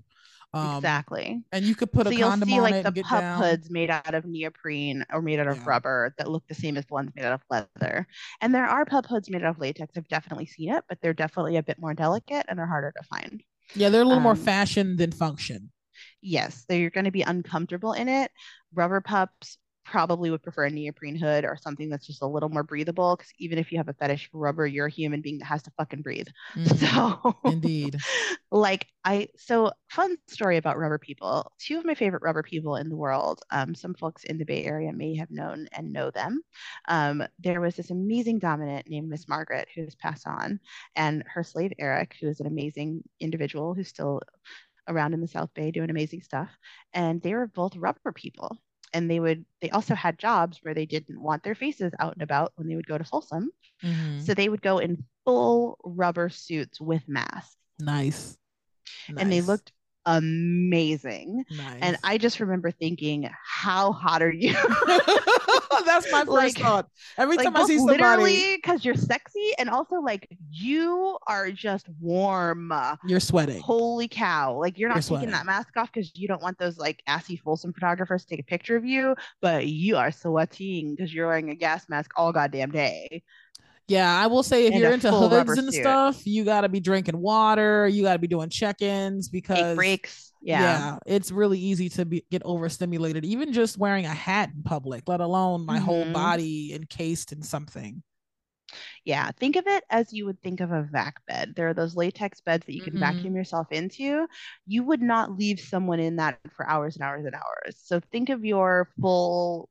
um, exactly. And you could put so a condom on like it. the pup down. hoods made out of neoprene or made out of yeah. rubber that look the same as the ones made out of leather. And there are pup hoods made out of latex. I've definitely seen it, but they're definitely a bit more delicate and they're harder to find. Yeah, they're a little um, more fashion than function. Yes, so you're going to be uncomfortable in it. Rubber pups probably would prefer a neoprene hood or something that's just a little more breathable. Because even if you have a fetish for rubber, you're a human being that has to fucking breathe. Mm, so, indeed, like I, so fun story about rubber people. Two of my favorite rubber people in the world. Um, some folks in the Bay Area may have known and know them. Um, there was this amazing dominant named Miss Margaret who has passed on, and her slave Eric, who is an amazing individual who's still around in the South Bay doing amazing stuff. And they were both rubber people and they would they also had jobs where they didn't want their faces out and about when they would go to Folsom. Mm-hmm. So they would go in full rubber suits with masks. Nice. nice. And they looked amazing. Nice. And I just remember thinking, how hot are you? That's my first like, thought. Every like time I see somebody, literally because you're sexy and also like you are just warm. You're sweating. Holy cow! Like you're not you're taking sweating. that mask off because you don't want those like assy Folsom photographers to take a picture of you, but you are sweating because you're wearing a gas mask all goddamn day. Yeah, I will say if and you're into hoods and suit. stuff, you got to be drinking water. You got to be doing check-ins because Take breaks. Yeah. yeah, it's really easy to be, get overstimulated. Even just wearing a hat in public, let alone my mm-hmm. whole body encased in something. Yeah, think of it as you would think of a vac bed. There are those latex beds that you can mm-hmm. vacuum yourself into. You would not leave someone in that for hours and hours and hours. So think of your full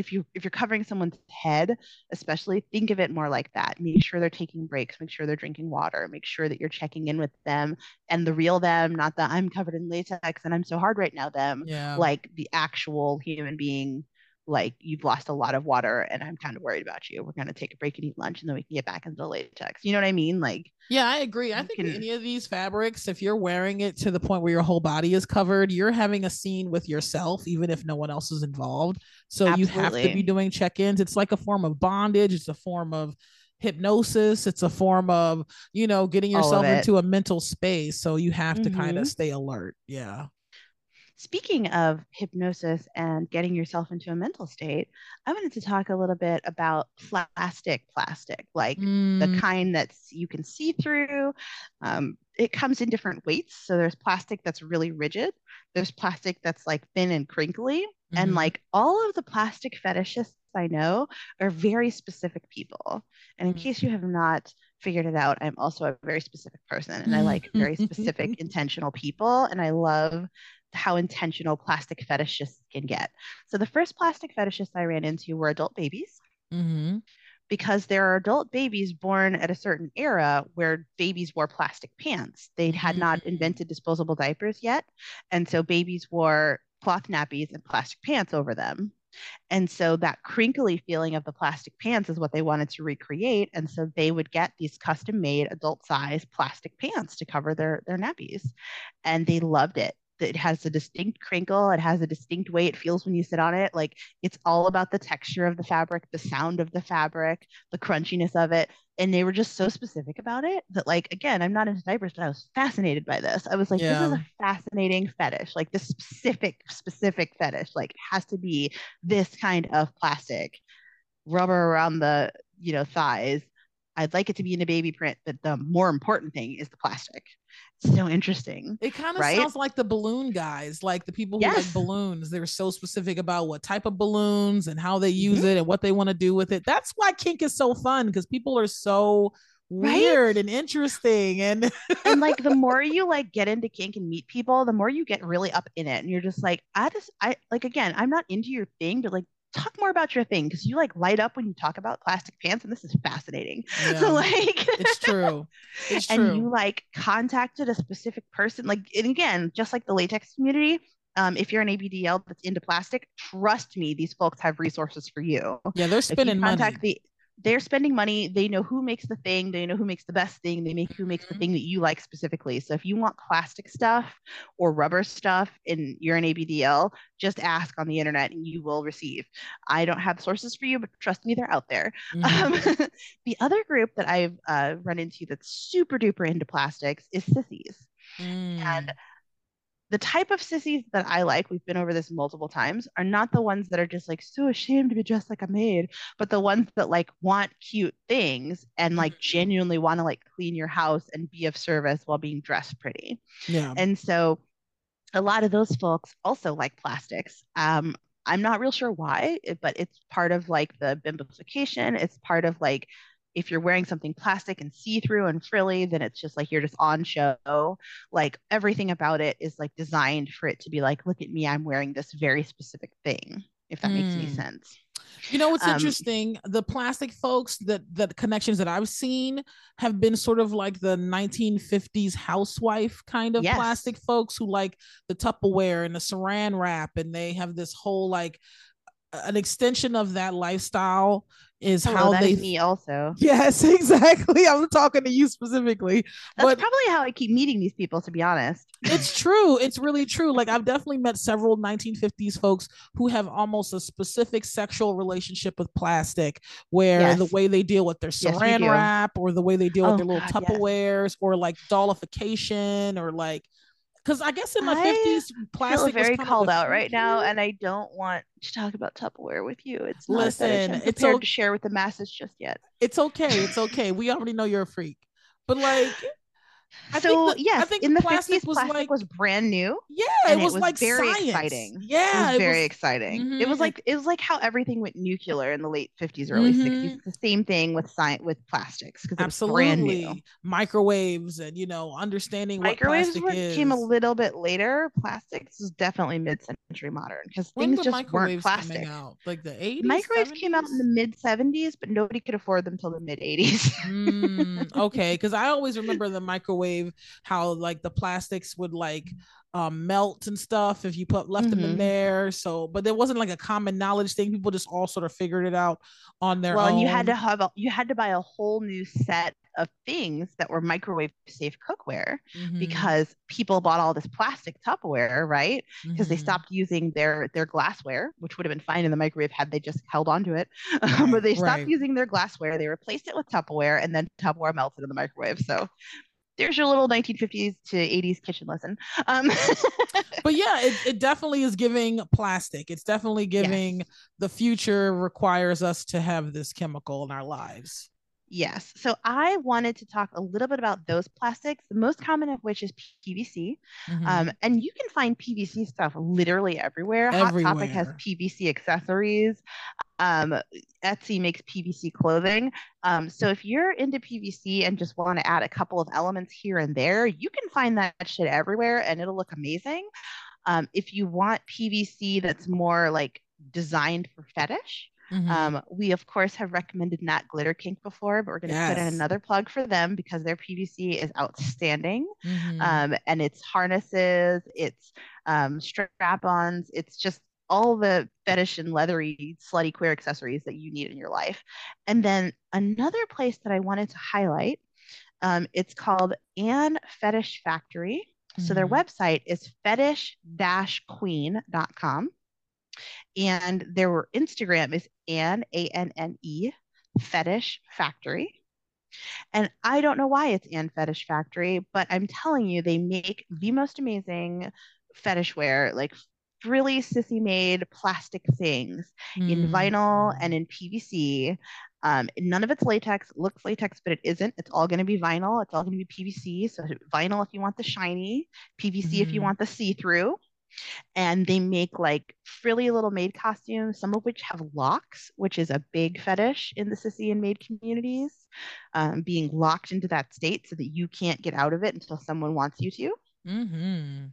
if you if you're covering someone's head especially think of it more like that. Make sure they're taking breaks. Make sure they're drinking water. Make sure that you're checking in with them and the real them not the i'm covered in latex and i'm so hard right now them. Yeah. like the actual human being like you've lost a lot of water and I'm kind of worried about you. We're gonna take a break and eat lunch and then we can get back into the latex. You know what I mean? Like yeah, I agree. I think can... any of these fabrics, if you're wearing it to the point where your whole body is covered, you're having a scene with yourself, even if no one else is involved. So Absolutely. you have to be doing check-ins. It's like a form of bondage, it's a form of hypnosis it's a form of you know getting yourself into a mental space so you have to mm-hmm. kind of stay alert yeah speaking of hypnosis and getting yourself into a mental state, I wanted to talk a little bit about plastic plastic, like mm. the kind that you can see through. Um, it comes in different weights. So there's plastic that's really rigid, there's plastic that's like thin and crinkly. Mm-hmm. And like all of the plastic fetishists I know are very specific people. And in mm-hmm. case you have not figured it out, I'm also a very specific person and I like very specific, intentional people. And I love how intentional plastic fetishists can get. So the first plastic fetishists I ran into were adult babies. Mm-hmm. Because there are adult babies born at a certain era where babies wore plastic pants. They had mm-hmm. not invented disposable diapers yet. And so babies wore cloth nappies and plastic pants over them. And so that crinkly feeling of the plastic pants is what they wanted to recreate. And so they would get these custom made adult size plastic pants to cover their, their nappies. And they loved it it has a distinct crinkle it has a distinct way it feels when you sit on it like it's all about the texture of the fabric the sound of the fabric the crunchiness of it and they were just so specific about it that like again i'm not into diapers but i was fascinated by this i was like yeah. this is a fascinating fetish like this specific specific fetish like has to be this kind of plastic rubber around the you know thighs I'd like it to be in a baby print, but the more important thing is the plastic. So interesting. It kind of right? sounds like the balloon guys, like the people who yes. like balloons. They're so specific about what type of balloons and how they use mm-hmm. it and what they want to do with it. That's why kink is so fun because people are so weird right? and interesting and and like the more you like get into kink and meet people the more you get really up in it and you're just like i just i like again i'm not into your thing but like talk more about your thing because you like light up when you talk about plastic pants and this is fascinating yeah, so like it's true it's true and you like contacted a specific person like and again just like the latex community um, if you're an ABDL that's into plastic, trust me, these folks have resources for you. Yeah, they're spending money. The, they're spending money. They know who makes the thing. They know who makes the best thing. They make who makes the mm-hmm. thing that you like specifically. So if you want plastic stuff or rubber stuff and you're an ABDL, just ask on the internet and you will receive. I don't have sources for you, but trust me, they're out there. Mm-hmm. Um, the other group that I've uh, run into that's super duper into plastics is sissies. Mm. And the type of sissies that I like, we've been over this multiple times, are not the ones that are just like so ashamed to be dressed like a maid, but the ones that like want cute things and like mm-hmm. genuinely want to like clean your house and be of service while being dressed pretty. Yeah. And so a lot of those folks also like plastics. Um, I'm not real sure why, but it's part of like the bimbofication. It's part of like if you're wearing something plastic and see-through and frilly then it's just like you're just on show like everything about it is like designed for it to be like look at me i'm wearing this very specific thing if that mm. makes any hmm. sense you know what's um, interesting the plastic folks that the connections that i've seen have been sort of like the 1950s housewife kind of yes. plastic folks who like the tupperware and the saran wrap and they have this whole like an extension of that lifestyle is Hello, how they me also. Yes, exactly. I'm talking to you specifically. That's but probably how I keep meeting these people, to be honest. It's true. It's really true. Like I've definitely met several 1950s folks who have almost a specific sexual relationship with plastic, where yes. the way they deal with their saran yes, wrap or the way they deal oh, with their little God, Tupperwares yes. or like dollification or like because I guess in my fifties, plastic feel very called out right now, and I don't want to talk about Tupperware with you. It's listen. It's okay to share with the masses just yet. It's okay. It's okay. we already know you're a freak, but like I so the, yes, I think in the plastic 50s, was plastic like was brand new. Yeah, it was, it was, like very science. exciting. Yeah, it was very was, exciting. Mm-hmm. It was like it was like how everything went nuclear in the late fifties, early 60s mm-hmm. The same thing with science with plastics because absolutely brand new. microwaves and you know understanding microwaves what came a little bit later. Plastics is definitely mid-century modern because things just weren't plastic. Out? Like the eighties, microwaves 70s? came out in the mid seventies, but nobody could afford them till the mid eighties. mm, okay, because I always remember the microwave how like the plastics would like um, melt and stuff if you put left mm-hmm. them in mm-hmm. there. So, but there wasn't like a common knowledge thing. People just all sort of figured it out on their well, own. and you had to have a, you had to buy a whole new set of things that were microwave safe cookware mm-hmm. because people bought all this plastic Tupperware, right? Because mm-hmm. they stopped using their their glassware, which would have been fine in the microwave had they just held on to it. Right, but they stopped right. using their glassware. They replaced it with Tupperware, and then Tupperware melted in the microwave. So there's your little 1950s to 80s kitchen lesson. Um, but yeah, it, it definitely is giving plastic. It's definitely giving yes. the future requires us to have this chemical in our lives. Yes. So I wanted to talk a little bit about those plastics, the most common of which is PVC. Mm-hmm. Um, and you can find PVC stuff literally everywhere. everywhere. Hot Topic has PVC accessories. Um, Etsy makes PVC clothing. Um, so if you're into PVC and just want to add a couple of elements here and there, you can find that shit everywhere and it'll look amazing. Um, if you want PVC that's more like designed for fetish, Mm-hmm. Um, we of course have recommended Nat Glitter Kink before, but we're going to yes. put in another plug for them because their PVC is outstanding. Mm-hmm. Um, and it's harnesses, it's um, strap-ons, it's just all the fetish and leathery, slutty queer accessories that you need in your life. And then another place that I wanted to highlight, um, it's called Anne Fetish Factory. Mm-hmm. So their mm-hmm. website is fetish-queen.com. And their Instagram is Anne, A N N E, Fetish Factory. And I don't know why it's Anne Fetish Factory, but I'm telling you, they make the most amazing fetish wear, like really sissy made plastic things mm. in vinyl and in PVC. Um, none of it's latex, looks latex, but it isn't. It's all going to be vinyl. It's all going to be PVC. So vinyl if you want the shiny, PVC mm. if you mm-hmm. want the see through and they make like frilly little maid costumes, some of which have locks, which is a big fetish in the sissy and maid communities, um, being locked into that state so that you can't get out of it until someone wants you to. Mm-hmm.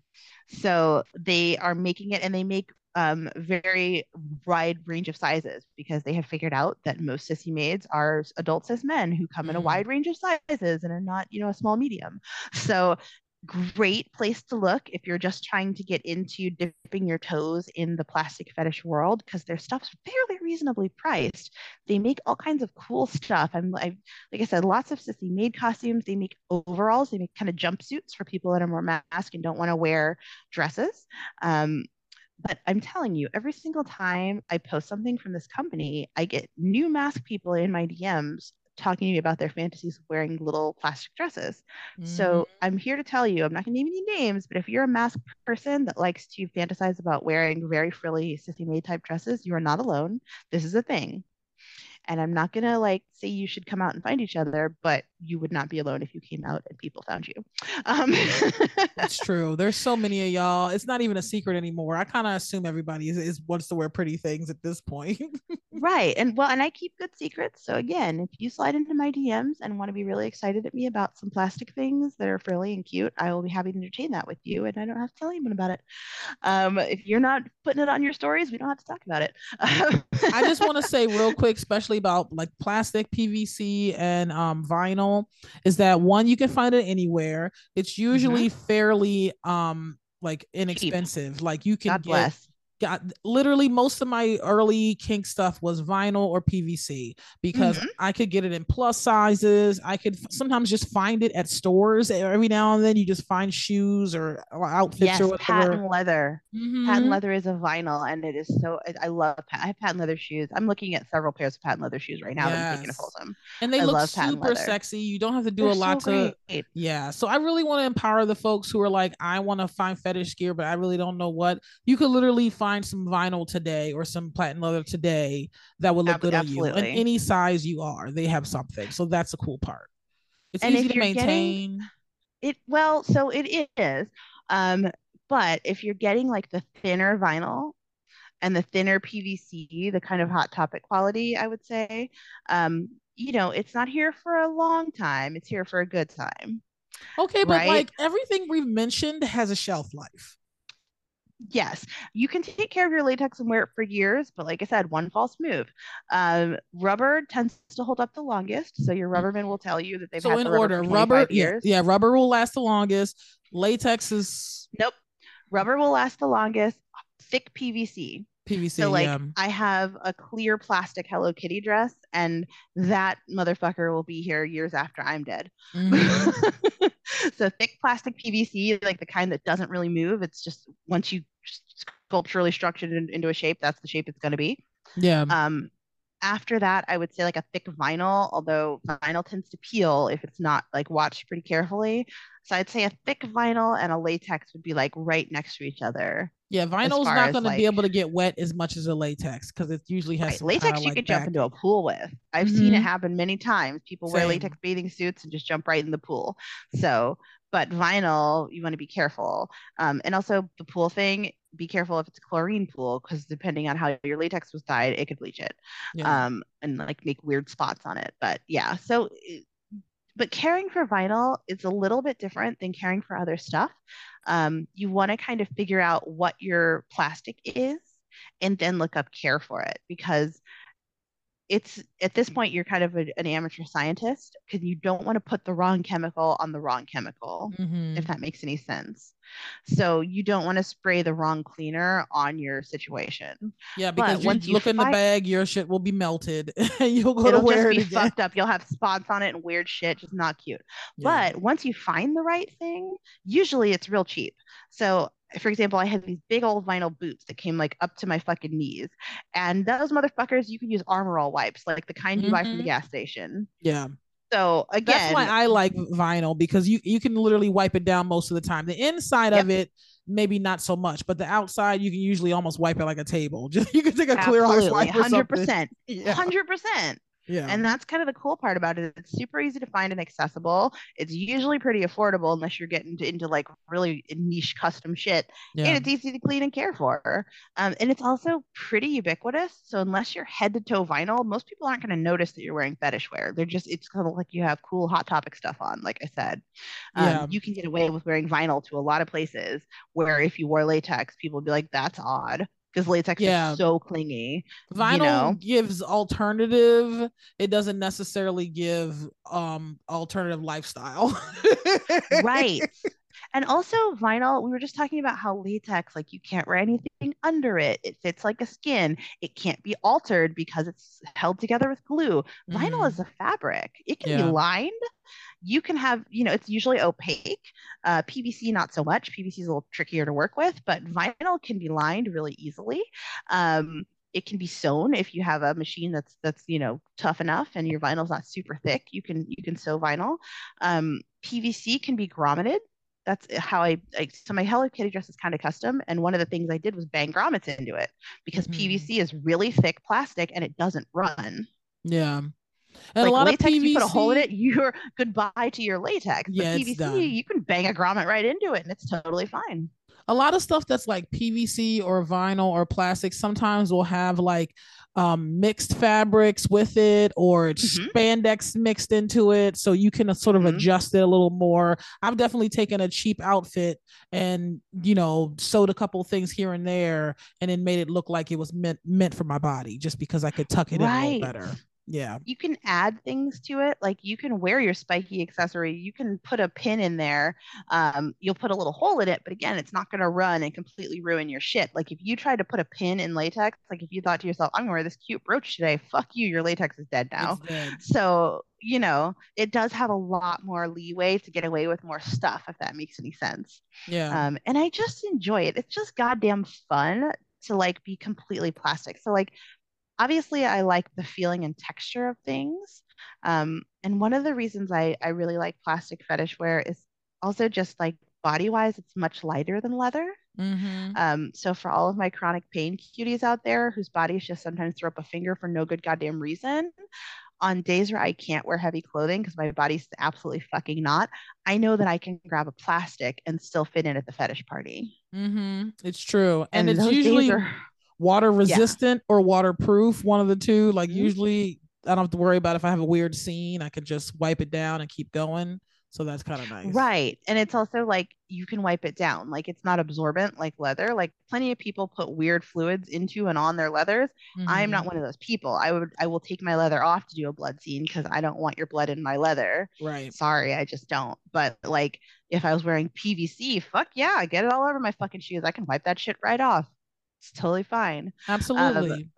So they are making it, and they make um, very wide range of sizes because they have figured out that most sissy maids are adult cis men who come in a mm. wide range of sizes and are not, you know, a small medium. So great place to look if you're just trying to get into dipping your toes in the plastic fetish world because their stuff's fairly reasonably priced. They make all kinds of cool stuff. I'm I, like I said, lots of sissy made costumes. They make overalls. They make kind of jumpsuits for people that are more mask and don't want to wear dresses. Um, but I'm telling you, every single time I post something from this company, I get new mask people in my DMs talking to me about their fantasies of wearing little plastic dresses. Mm-hmm. So I'm here to tell you, I'm not going to name any names, but if you're a mask person that likes to fantasize about wearing very frilly sissy maid type dresses, you are not alone. This is a thing. And I'm not gonna like say you should come out and find each other, but you would not be alone if you came out and people found you. Um. That's true. There's so many of y'all. It's not even a secret anymore. I kind of assume everybody is, is wants to wear pretty things at this point. right. And well, and I keep good secrets. So again, if you slide into my DMs and want to be really excited at me about some plastic things that are frilly and cute, I will be happy to entertain that with you. And I don't have to tell anyone about it. Um, if you're not putting it on your stories, we don't have to talk about it. I just want to say real quick, especially about like plastic, PVC, and um, vinyl, is that one you can find it anywhere. It's usually mm-hmm. fairly um like inexpensive. Cheap. Like you can God get bless got literally most of my early kink stuff was vinyl or PVC because mm-hmm. I could get it in plus sizes. I could sometimes just find it at stores every now and then. You just find shoes or, outfits yes, or whatever. Patent leather. Mm-hmm. Patent leather is a vinyl, and it is so. I love. I have patent leather shoes. I'm looking at several pairs of patent leather shoes right now. Yes. I'm Folsom. And they I look super sexy. You don't have to do They're a lot so to. Yeah. So I really want to empower the folks who are like, I want to find fetish gear, but I really don't know what. You could literally find find some vinyl today or some platinum leather today that would look good Absolutely. on you. And any size you are, they have something. So that's the cool part. It's and easy to maintain. it well, so it is. Um, but if you're getting like the thinner vinyl and the thinner PVC, the kind of hot topic quality, I would say, um, you know, it's not here for a long time. It's here for a good time. Okay, but right? like everything we've mentioned has a shelf life yes, you can take care of your latex and wear it for years, but like I said, one false move. Um, rubber tends to hold up the longest, so your rubberman will tell you that they've so had in rubber order. rubber, years. Yeah, yeah, rubber will last the longest. Latex is nope. Rubber will last the longest. Thick PVC. PVC. So like yeah. I have a clear plastic Hello Kitty dress, and that motherfucker will be here years after I'm dead. Mm-hmm. so thick plastic PVC, like the kind that doesn't really move. It's just once you sculpturally structured it into a shape, that's the shape it's going to be. Yeah. Um, after that, I would say like a thick vinyl, although vinyl tends to peel if it's not like watched pretty carefully. So I'd say a thick vinyl and a latex would be like right next to each other. Yeah, vinyl's not going to be able to get wet as much as a latex because it usually has right, latex. You like could jump into a pool with. I've mm-hmm. seen it happen many times. People Same. wear latex bathing suits and just jump right in the pool. So, but vinyl, you want to be careful. Um, and also the pool thing, be careful if it's a chlorine pool because depending on how your latex was dyed, it could bleach it, yeah. um, and like make weird spots on it. But yeah, so but caring for vinyl is a little bit different than caring for other stuff. Um, you want to kind of figure out what your plastic is and then look up care for it because it's at this point you're kind of a, an amateur scientist because you don't want to put the wrong chemical on the wrong chemical mm-hmm. if that makes any sense. So you don't want to spray the wrong cleaner on your situation. Yeah because once you look find, in the bag your shit will be melted. You'll go it'll to wear just be fucked up. You'll have spots on it and weird shit just not cute. Yeah. but once you find the right thing usually it's real cheap. So for example, I had these big old vinyl boots that came like up to my fucking knees. And those motherfuckers, you could use Armor All wipes, like the kind you mm-hmm. buy from the mm-hmm. gas station. Yeah. So again, that's why I like vinyl because you you can literally wipe it down most of the time. The inside yep. of it, maybe not so much, but the outside you can usually almost wipe it like a table. Just you can take a Clorox wipe. Hundred percent. Hundred percent. Yeah. And that's kind of the cool part about it. It's super easy to find and accessible. It's usually pretty affordable unless you're getting into, into like really niche custom shit. Yeah. And it's easy to clean and care for. Um, and it's also pretty ubiquitous. So unless you're head to toe vinyl, most people aren't going to notice that you're wearing fetish wear. They're just, it's kind of like you have cool hot topic stuff on, like I said. Um, yeah. You can get away with wearing vinyl to a lot of places where if you wore latex, people would be like, that's odd because latex yeah. is so clingy. Vinyl you know? gives alternative. It doesn't necessarily give um alternative lifestyle. right. And also vinyl, we were just talking about how latex, like you can't wear anything under it. It fits like a skin. It can't be altered because it's held together with glue. Vinyl mm-hmm. is a fabric. It can yeah. be lined you can have, you know, it's usually opaque. Uh, PVC, not so much. PVC is a little trickier to work with, but vinyl can be lined really easily. Um, it can be sewn if you have a machine that's that's you know tough enough and your vinyl's not super thick. You can you can sew vinyl. Um, PVC can be grommeted that's how I, I, so my Hello Kitty dress is kind of custom, and one of the things I did was bang grommets into it because mm-hmm. PVC is really thick plastic and it doesn't run. Yeah, and like a lot latex, of PVC, you put a hole in it, you're goodbye to your latex. Yeah, but PVC, you can bang a grommet right into it, and it's totally fine. A lot of stuff that's like PVC or vinyl or plastic sometimes will have like um, mixed fabrics with it or mm-hmm. spandex mixed into it so you can sort of mm-hmm. adjust it a little more i've definitely taken a cheap outfit and you know sewed a couple things here and there and then made it look like it was meant meant for my body just because i could tuck it right. in a little better yeah. You can add things to it. Like you can wear your spiky accessory. You can put a pin in there. Um, you'll put a little hole in it, but again, it's not going to run and completely ruin your shit. Like if you try to put a pin in latex, like if you thought to yourself, I'm going to wear this cute brooch today, fuck you, your latex is dead now. Dead. So, you know, it does have a lot more leeway to get away with more stuff, if that makes any sense. Yeah. Um, and I just enjoy it. It's just goddamn fun to like be completely plastic. So like obviously I like the feeling and texture of things. Um, and one of the reasons I, I really like plastic fetish wear is also just like body wise, it's much lighter than leather. Mm-hmm. Um, so for all of my chronic pain cuties out there whose bodies just sometimes throw up a finger for no good goddamn reason, on days where I can't wear heavy clothing because my body's absolutely fucking not, I know that I can grab a plastic and still fit in at the fetish party. Mm-hmm. It's true, and, and it's usually are, water resistant yeah. or waterproof, one of the two. Like mm-hmm. usually I don't have to worry about if I have a weird scene, I can just wipe it down and keep going. So that's kind of nice. Right. And it's also like you can wipe it down. Like it's not absorbent like leather. Like plenty of people put weird fluids into and on their leathers. Mm-hmm. I'm not one of those people. I would I will take my leather off to do a blood scene because I don't want your blood in my leather. Right. Sorry, I just don't. But like if I was wearing PVC, fuck yeah, get it all over my fucking shoes. I can wipe that shit right off. It's totally fine. Absolutely. Um,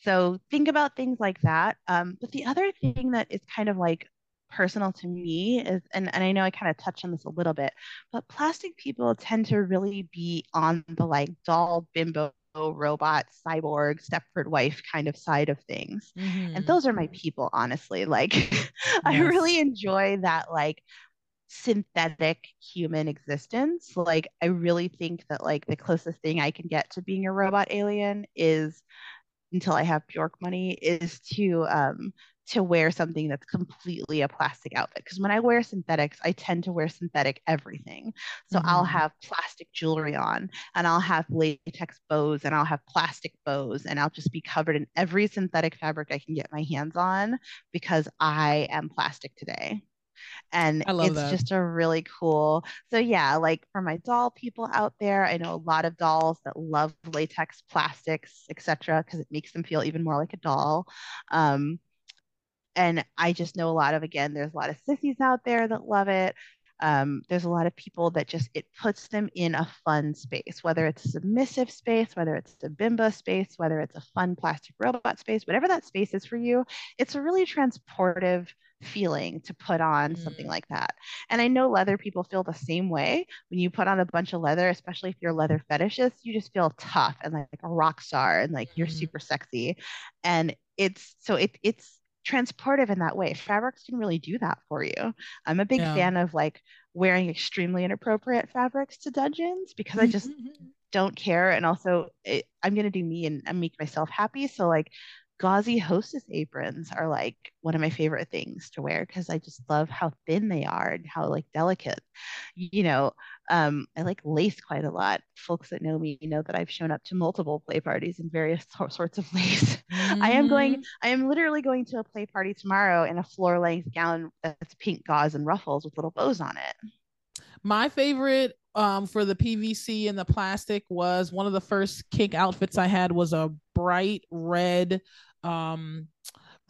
so think about things like that. Um, but the other thing that is kind of like personal to me is, and, and I know I kind of touched on this a little bit, but plastic people tend to really be on the like doll bimbo robot, cyborg, Stepford wife kind of side of things. Mm-hmm. And those are my people, honestly. Like, yes. I really enjoy that, like, synthetic human existence. Like, I really think that, like, the closest thing I can get to being a robot alien is until I have Bjork money is to um to wear something that's completely a plastic outfit. Because when I wear synthetics, I tend to wear synthetic everything. So mm-hmm. I'll have plastic jewelry on and I'll have latex bows and I'll have plastic bows and I'll just be covered in every synthetic fabric I can get my hands on because I am plastic today and it's that. just a really cool so yeah like for my doll people out there i know a lot of dolls that love latex plastics etc because it makes them feel even more like a doll um, and i just know a lot of again there's a lot of sissies out there that love it um, there's a lot of people that just it puts them in a fun space whether it's a submissive space whether it's a bimbo space whether it's a fun plastic robot space whatever that space is for you it's a really transportive feeling to put on mm. something like that. And I know leather mm. people feel the same way. When you put on a bunch of leather, especially if you're leather fetishist, you just feel tough and like a rock star and like mm. you're super sexy. And it's so it it's transportive in that way. Fabrics can really do that for you. I'm a big yeah. fan of like wearing extremely inappropriate fabrics to dungeons because I mm, just mm, don't care. And also, it, I'm going to do me and, and make myself happy. So, like, gauzy hostess aprons are like one of my favorite things to wear because I just love how thin they are and how like delicate. You know, um, I like lace quite a lot. Folks that know me know that I've shown up to multiple play parties in various sorts of lace. Mm-hmm. I am going, mm-hmm. I am literally going to a play party tomorrow in a floor length gown that's pink gauze and ruffles with little bows on it. My favorite um, for the PVC and the plastic was one of the first kink outfits I had was a bright red um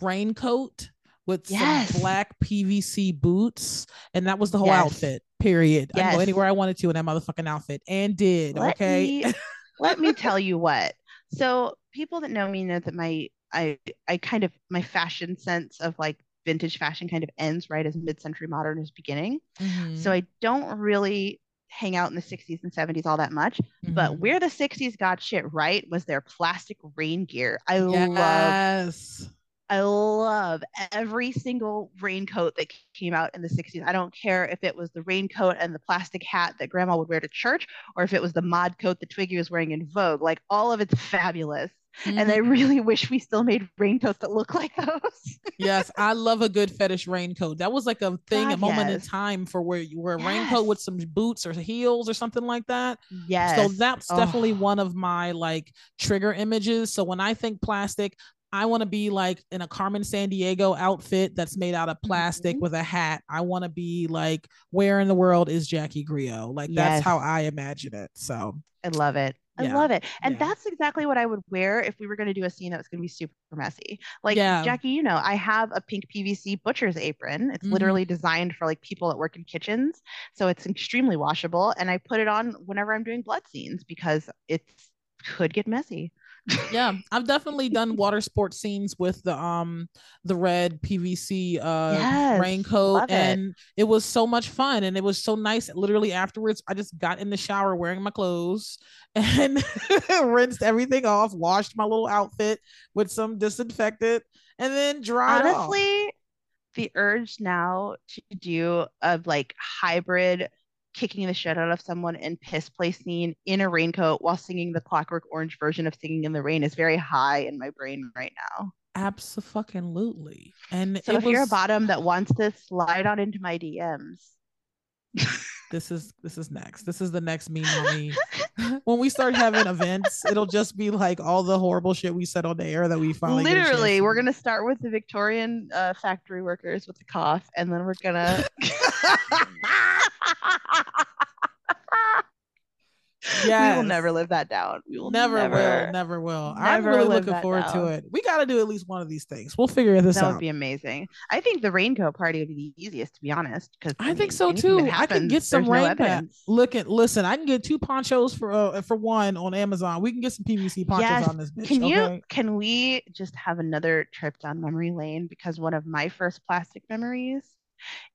raincoat with yes. some black PVC boots, and that was the whole yes. outfit. Period. Yes. I go anywhere I wanted to in that motherfucking outfit, and did. Let okay. Me, let me tell you what. So people that know me know that my I I kind of my fashion sense of like vintage fashion kind of ends right as mid-century modern is beginning. Mm-hmm. So I don't really hang out in the 60s and 70s all that much. Mm-hmm. But where the 60s got shit right was their plastic rain gear. I yes. love I love every single raincoat that came out in the 60s. I don't care if it was the raincoat and the plastic hat that grandma would wear to church or if it was the mod coat that Twiggy was wearing in Vogue. Like all of it's fabulous. Mm-hmm. And I mm-hmm. really wish we still made raincoats that look like those. yes, I love a good fetish raincoat. That was like a thing, God, a moment yes. in time for where you wear a yes. raincoat with some boots or heels or something like that. Yes. So that's oh. definitely one of my like trigger images. So when I think plastic, I want to be like in a Carmen Sandiego outfit that's made out of plastic mm-hmm. with a hat. I want to be like, where in the world is Jackie Griot? Like yes. that's how I imagine it. So I love it. I yeah. love it. And yeah. that's exactly what I would wear if we were going to do a scene that was going to be super messy. Like yeah. Jackie, you know, I have a pink PVC butcher's apron. It's mm-hmm. literally designed for like people that work in kitchens. So it's extremely washable. And I put it on whenever I'm doing blood scenes because it could get messy yeah i've definitely done water sports scenes with the um the red pvc uh yes, raincoat and it. it was so much fun and it was so nice literally afterwards i just got in the shower wearing my clothes and rinsed everything off washed my little outfit with some disinfectant and then dried honestly off. the urge now to do a like hybrid kicking the shit out of someone and piss play scene in a raincoat while singing the Clockwork Orange version of Singing in the Rain is very high in my brain right now. Absolutely. And so if was... you're a bottom that wants to slide on into my DMs. This is this is next. This is the next Mean Mommy. when we start having events, it'll just be like all the horrible shit we said on the air that we finally literally we're gonna start with the Victorian uh, factory workers with the cough, and then we're gonna Yeah, we will never live that down. We will never, never will, never will. Never I'm really looking forward down. to it. We got to do at least one of these things. We'll figure this that out. That would be amazing. I think the raincoat party would be the easiest, to be honest. Because I, I mean, think so too. Happens, I can get some rain no Look at, listen. I can get two ponchos for uh, for one on Amazon. We can get some PVC ponchos yes. on this. Bitch, can you? Okay? Can we just have another trip down memory lane? Because one of my first plastic memories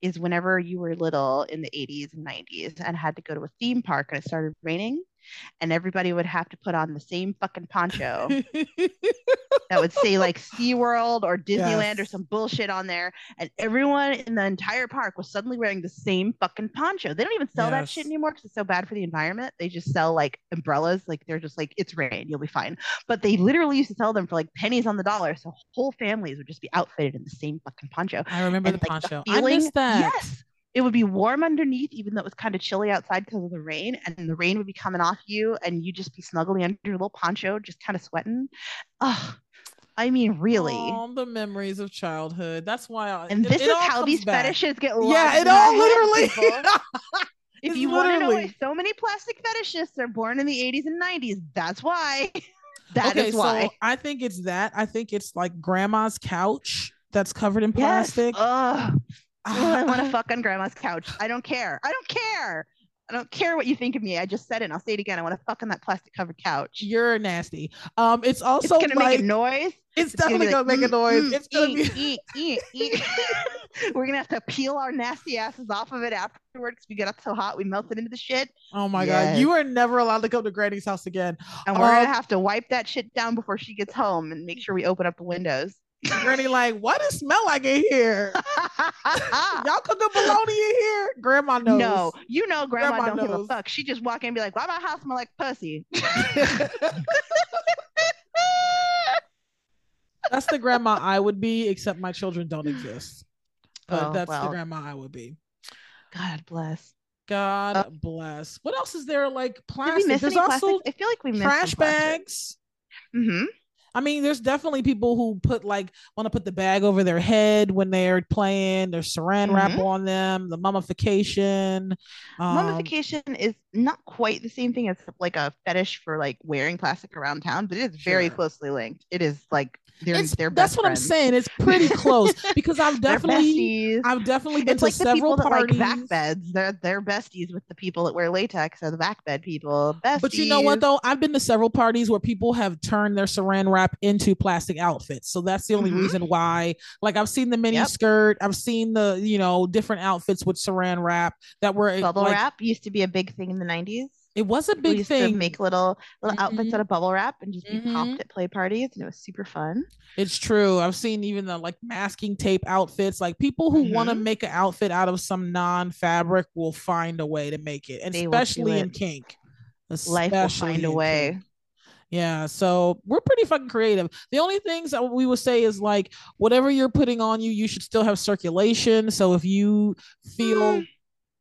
is whenever you were little in the 80s and 90s and had to go to a theme park and it started raining and everybody would have to put on the same fucking poncho that would say like SeaWorld or Disneyland yes. or some bullshit on there. And everyone in the entire park was suddenly wearing the same fucking poncho. They don't even sell yes. that shit anymore because it's so bad for the environment. They just sell like umbrellas. Like they're just like, it's rain, you'll be fine. But they literally used to sell them for like pennies on the dollar. So whole families would just be outfitted in the same fucking poncho. I remember and, the like, poncho. The feeling, I missed that. Yes it would be warm underneath, even though it was kind of chilly outside because of the rain, and the rain would be coming off you, and you'd just be snuggly under your little poncho, just kind of sweating. Oh, I mean, really. All the memories of childhood. That's why. I, and it, this it is how these back. fetishes get. Lost. Yeah, it all literally. if you want to know why so many plastic fetishists are born in the 80s and 90s, that's why. That okay, is why. So I think it's that. I think it's like grandma's couch that's covered in plastic. Yes. I want to fuck on grandma's couch. I don't care. I don't care. I don't care what you think of me. I just said it and I'll say it again. I want to fuck on that plastic covered couch. You're nasty. Um, it's also it's gonna like, make a noise. It's, it's definitely gonna, gonna, make a noise. Mm, it's gonna eat, be eat, eat, We're gonna have to peel our nasty asses off of it afterward because we get up so hot we melted into the shit. Oh my yes. god, you are never allowed to come to Granny's house again. And we're um, gonna have to wipe that shit down before she gets home and make sure we open up the windows. Granny, like, what does smell like in here? Y'all cooking bologna in here? Grandma knows. No, you know, grandma, grandma don't knows. give a fuck. She just walk in and be like, why my house smell like pussy? that's the grandma I would be, except my children don't exist. But oh, that's well. the grandma I would be. God bless. God uh, bless. What else is there like plastic? There's also I feel like we missed trash bags. Mm-hmm. I mean, there's definitely people who put like want to put the bag over their head when they're playing. There's saran wrap mm-hmm. on them. The mummification. Um, mummification is not quite the same thing as like a fetish for like wearing plastic around town, but it is very sure. closely linked. It is like they're, they're that's what. I'm saying. It's pretty close because I've definitely I've definitely been it's to like several parties. Like vac beds. They're they're besties with the people that wear latex or the vac bed people. Besties. But you know what though? I've been to several parties where people have turned their saran wrap into plastic outfits. So that's the only mm-hmm. reason why. Like I've seen the mini yep. skirt. I've seen the you know different outfits with saran wrap that were bubble like, wrap used to be a big thing in the 90s. It was a big thing. make little little mm-hmm. outfits out of bubble wrap and just be mm-hmm. popped at play parties, and it was super fun. It's true. I've seen even the like masking tape outfits. Like people who mm-hmm. want to make an outfit out of some non-fabric will find a way to make it, and especially in kink. Especially Life will find a way. Kink. Yeah, so we're pretty fucking creative. The only things that we would say is like whatever you're putting on you, you should still have circulation. So if you feel mm.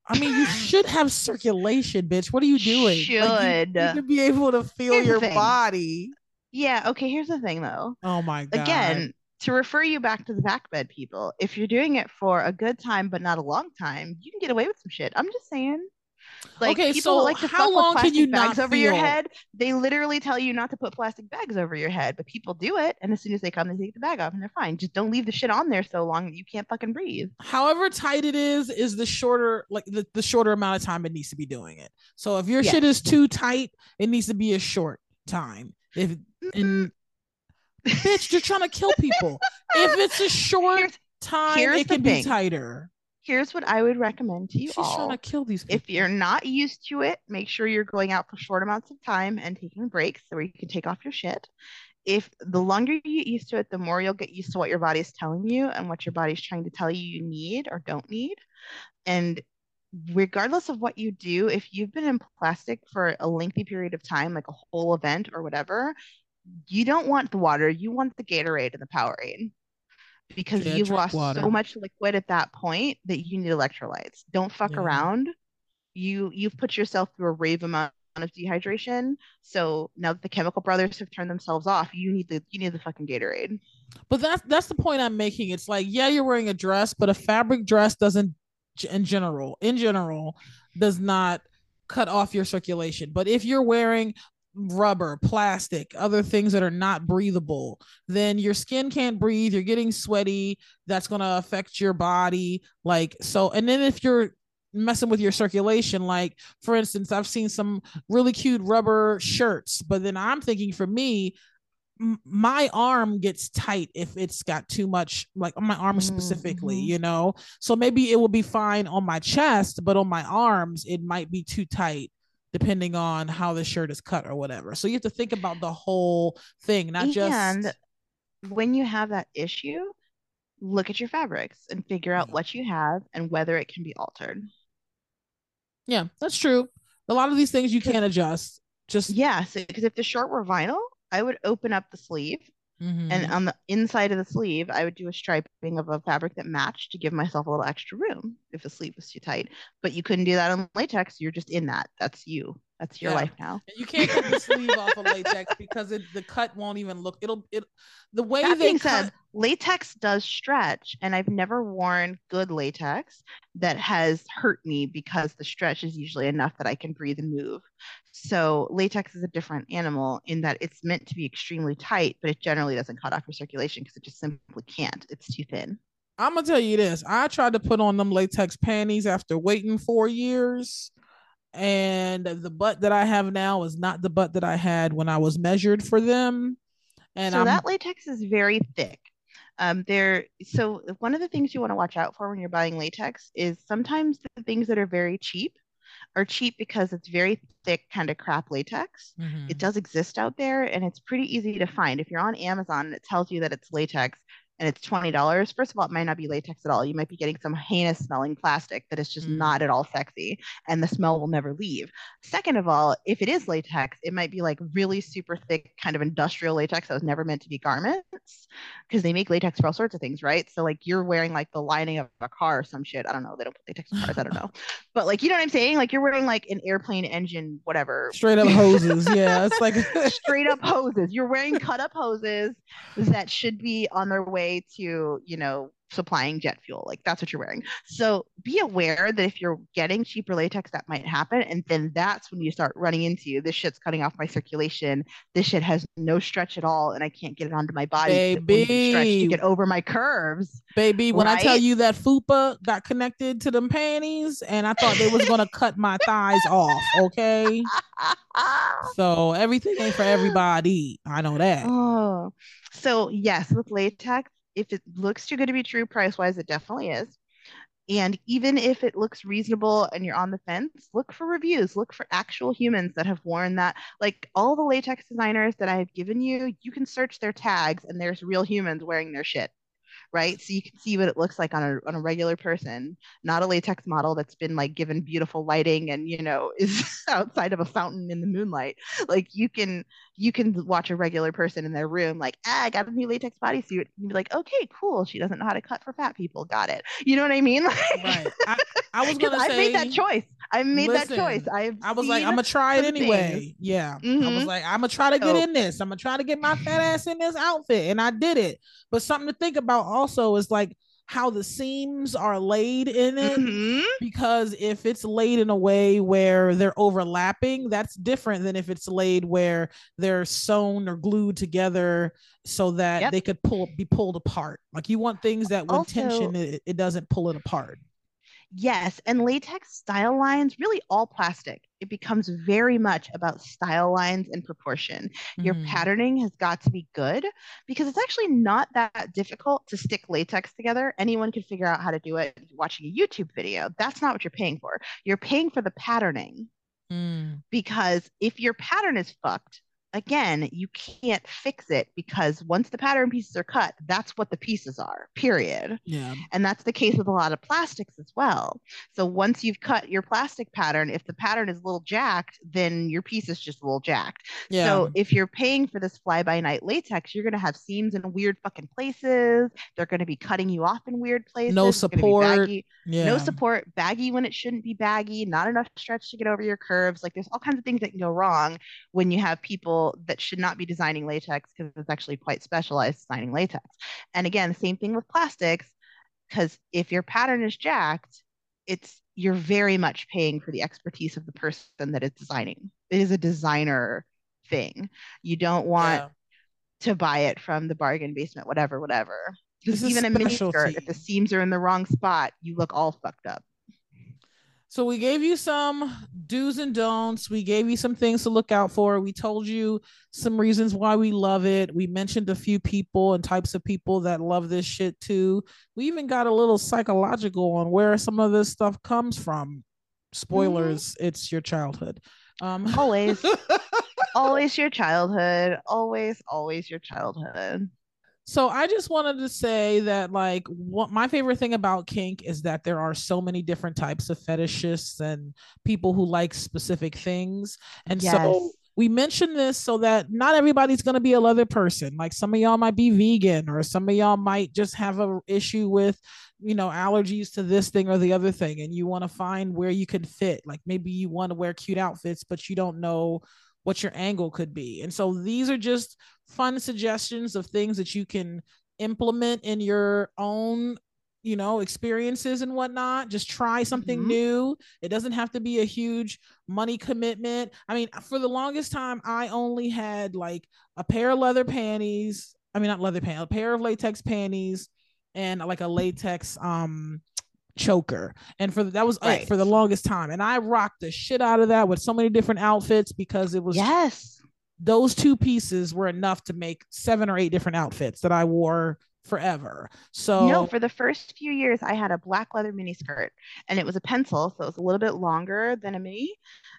I mean, you should have circulation, bitch. What are you doing? Should like you, you should be able to feel here's your body. Yeah. Okay. Here's the thing, though. Oh my god. Again, to refer you back to the vac bed people, if you're doing it for a good time but not a long time, you can get away with some shit. I'm just saying. Like okay, people so like to how long can you bags over feel? your head. They literally tell you not to put plastic bags over your head, but people do it, and as soon as they come, they take the bag off, and they're fine. Just don't leave the shit on there so long that you can't fucking breathe. However tight it is, is the shorter like the, the shorter amount of time it needs to be doing it. So if your yes. shit is too tight, it needs to be a short time. If and bitch, you're trying to kill people. if it's a short here's, time, here's it can be tighter here's what I would recommend to you She's all. trying to kill these people. If you're not used to it, make sure you're going out for short amounts of time and taking breaks so you can take off your shit. If the longer you get used to it, the more you'll get used to what your body's telling you and what your body's trying to tell you you need or don't need. And regardless of what you do, if you've been in plastic for a lengthy period of time, like a whole event or whatever, you don't want the water, you want the Gatorade and the Powerade because you've lost water. so much liquid at that point that you need electrolytes. Don't fuck yeah. around. You you've put yourself through a rave amount of dehydration. So now that the chemical brothers have turned themselves off, you need the you need the fucking Gatorade. But that's that's the point I'm making. It's like, yeah, you're wearing a dress, but a fabric dress doesn't in general, in general, does not cut off your circulation. But if you're wearing rubber, plastic, other things that are not breathable, then your skin can't breathe. You're getting sweaty. That's going to affect your body. Like, so, and then if you're messing with your circulation, like, for instance, I've seen some really cute rubber shirts, but then I'm thinking for me, my arm gets tight if it's got too much like on my arm specifically mm-hmm. you know so maybe it will be fine on my chest but on my arms it might be too tight depending on how the shirt is cut or whatever. So you have to think about the whole thing, not And just And when you have that issue, look at your fabrics and figure out Yeah. what you have and whether it can be altered. yeah, that's true. A lot of these things you can't adjust. Just Yes, because if the shirt were vinyl, I would open up the sleeve Mhm. and on the inside of the sleeve, I would do a striping of a fabric that matched to give myself a little extra room if the sleeve was too tight. But you couldn't do that on latex. You're just in that. That's you. That's your Yeah. life now. You can't cut the sleeve off of latex because it, the cut won't even look. It'll it the way That they being cut. said, latex does stretch, and I've never worn good latex that has hurt me because the stretch is usually enough that I can breathe and move. So latex is a different animal in that it's meant to be extremely tight, but it generally doesn't cut off your circulation because it just simply can't. It's too thin. I'm gonna tell you this. I tried to put on them latex panties after waiting four years, and the butt that I have now is not the butt that I had when I was measured for them. And so I'm that latex is very thick. Um, there, so one of the things you want to watch out for when you're buying latex is sometimes the things that are very cheap are cheap because it's very thick, kind of crap latex. Mhm. It does exist out there and it's pretty easy to find. If you're on Amazon and it tells you that it's latex and it's $20, first of all, it might not be latex at all. You might be getting some heinous smelling plastic that is just Mm. not at all sexy and the smell will never leave. Second of all, if it is latex, it might be like really super thick, kind of industrial latex that was never meant to be garments because they make latex for all sorts of things, right? So, like, you're wearing like the lining of a car or some shit. I don't know. They don't put latex in cars. I don't know. But, like, you know what I'm saying? Like, you're wearing like an airplane engine, whatever, straight up hoses. yeah, it's like straight up hoses. You're wearing cut up hoses that should be on their way to, you know, supplying jet fuel. Like that's what you're wearing. So be aware that if you're getting cheaper latex, that might happen. And then that's when you start running into this shit's cutting off my circulation. This shit has no stretch at all, and I can't get it onto my body. won't stretch to get over my curves. baby. When I tell you that fupa got connected to them panties, and I thought they was gonna cut my thighs off. Okay, so everything ain't for everybody. I know that. Oh, so yes, with latex, if it looks too good to be true price wise, it definitely is. And even if it looks reasonable and you're on the fence, look for reviews, look for actual humans that have worn that. Like all the latex designers that I have given you, you can search their tags and there's real humans wearing their shit. Right. So you can see what it looks like on a on a regular person, not a latex model that's been like given beautiful lighting and you know is outside of a fountain in the moonlight. Like you can you can watch a regular person in their room, like, ah, I got a new latex bodysuit. And be like, okay, cool. She doesn't know how to cut for fat people. Got it. You know what I mean? Like, Right. I, I was gonna I made that choice. I made that choice. I've I was like, I'm gonna try it anyway. things. Yeah. I Mhm. was like, I'm gonna try to get So- in this. I'm gonna try to get my fat ass in this outfit. And I did it. But something to think about also is like how the seams are laid in it. Mhm. Because if it's laid in a way where they're overlapping, that's different than if it's laid where they're sewn or glued together so that Yep. they could pull be pulled apart. Like you want things that when Also- tension it, it doesn't pull it apart. Yes, and latex style lines, really all plastic. It becomes very much about style lines and proportion. Your Mhm. patterning has got to be good because it's actually not that difficult to stick latex together. Anyone can figure out how to do it watching a YouTube video. That's not what you're paying for. You're paying for the patterning Mm. because if your pattern is fucked, again, you can't fix it because once the pattern pieces are cut, that's what the pieces are, period. Yeah. And that's the case with a lot of plastics as well. So once you've cut your plastic pattern, if the pattern is a little jacked, then your piece is just a little jacked. Yeah. So if you're paying for this fly by night latex, you're going to have seams in weird fucking places. They're going to be cutting you off in weird places. No It's gonna be support. yeah. No support, baggy when it shouldn't be baggy, not enough stretch to get over your curves. Like there's all kinds of things that can go wrong when you have people that should not be designing latex because it's actually quite specialized designing latex. And again, same thing with plastics, because if your pattern is jacked, it's you're very much paying for the expertise of the person that is designing. It is a designer thing. You don't want Yeah. to buy it from the bargain basement, whatever, whatever. Because even a mini skirt, if the seams are in the wrong spot, you look all fucked up. So we gave you some do's and don'ts. We gave you some things to look out for. We told you some reasons why we love it. We mentioned a few people and types of people that love this shit too. We even got a little psychological on where some of this stuff comes from. Spoilers, it's your childhood. Um, always, always your childhood. Always, always your childhood. So I just wanted to say that like what my favorite thing about kink is that there are so many different types of fetishists and people who like specific things. And yes. so we mentioned this so that not everybody's going to be a leather person. Like some of y'all might be vegan or some of y'all might just have a issue with, you know, allergies to this thing or the other thing and you want to find where you can fit. Like maybe you want to wear cute outfits but you don't know what your angle could be. And so these are just fun suggestions of things that you can implement in your own you know experiences and whatnot just try something mm-hmm. new it doesn't have to be a huge money commitment i mean for the longest time i only had like a pair of leather panties i mean not leather panties a pair of latex panties and like a latex um choker. And for that was right. for the longest time. And I rocked the shit out of that with so many different outfits because it was yes. Those two pieces were enough to make seven or eight different outfits that I wore forever. So no, for the first few years, I had a black leather mini skirt, and it was a pencil, so it was a little bit longer than a mini.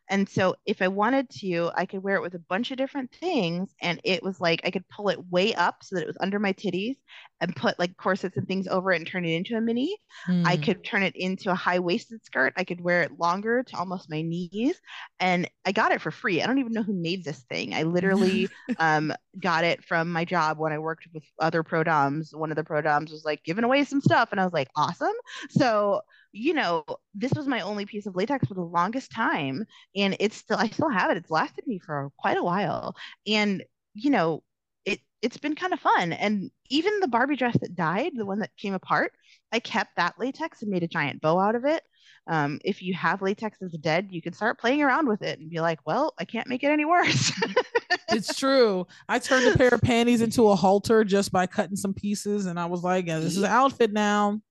And so if I wanted to, I could wear it with a bunch of different things. And it was like I could pull it way up so that it was under my titties and put like corsets and things over it and turn it into a mini. Mm. I hmm. could turn it into a high waisted skirt. I could wear it longer to almost my knees. And I got it for free. I don't even know who made this thing. I literally um, got it from my job when I worked with other pro doms. One of the pro doms was like giving away some stuff. And I was like, awesome. So you know, this was my only piece of latex for the longest time. And it's still, I still have it. It's lasted me for quite a while. And, you know, it, it's been kind of fun. And even the Barbie dress that died, the one that came apart, I kept that latex and made a giant bow out of it. Um, if you have latex as dead, you can start playing around with it and be like, well, I can't make it any worse. it's true. I turned a pair of panties into a halter just by cutting some pieces, and I was like, yeah, this is an outfit now.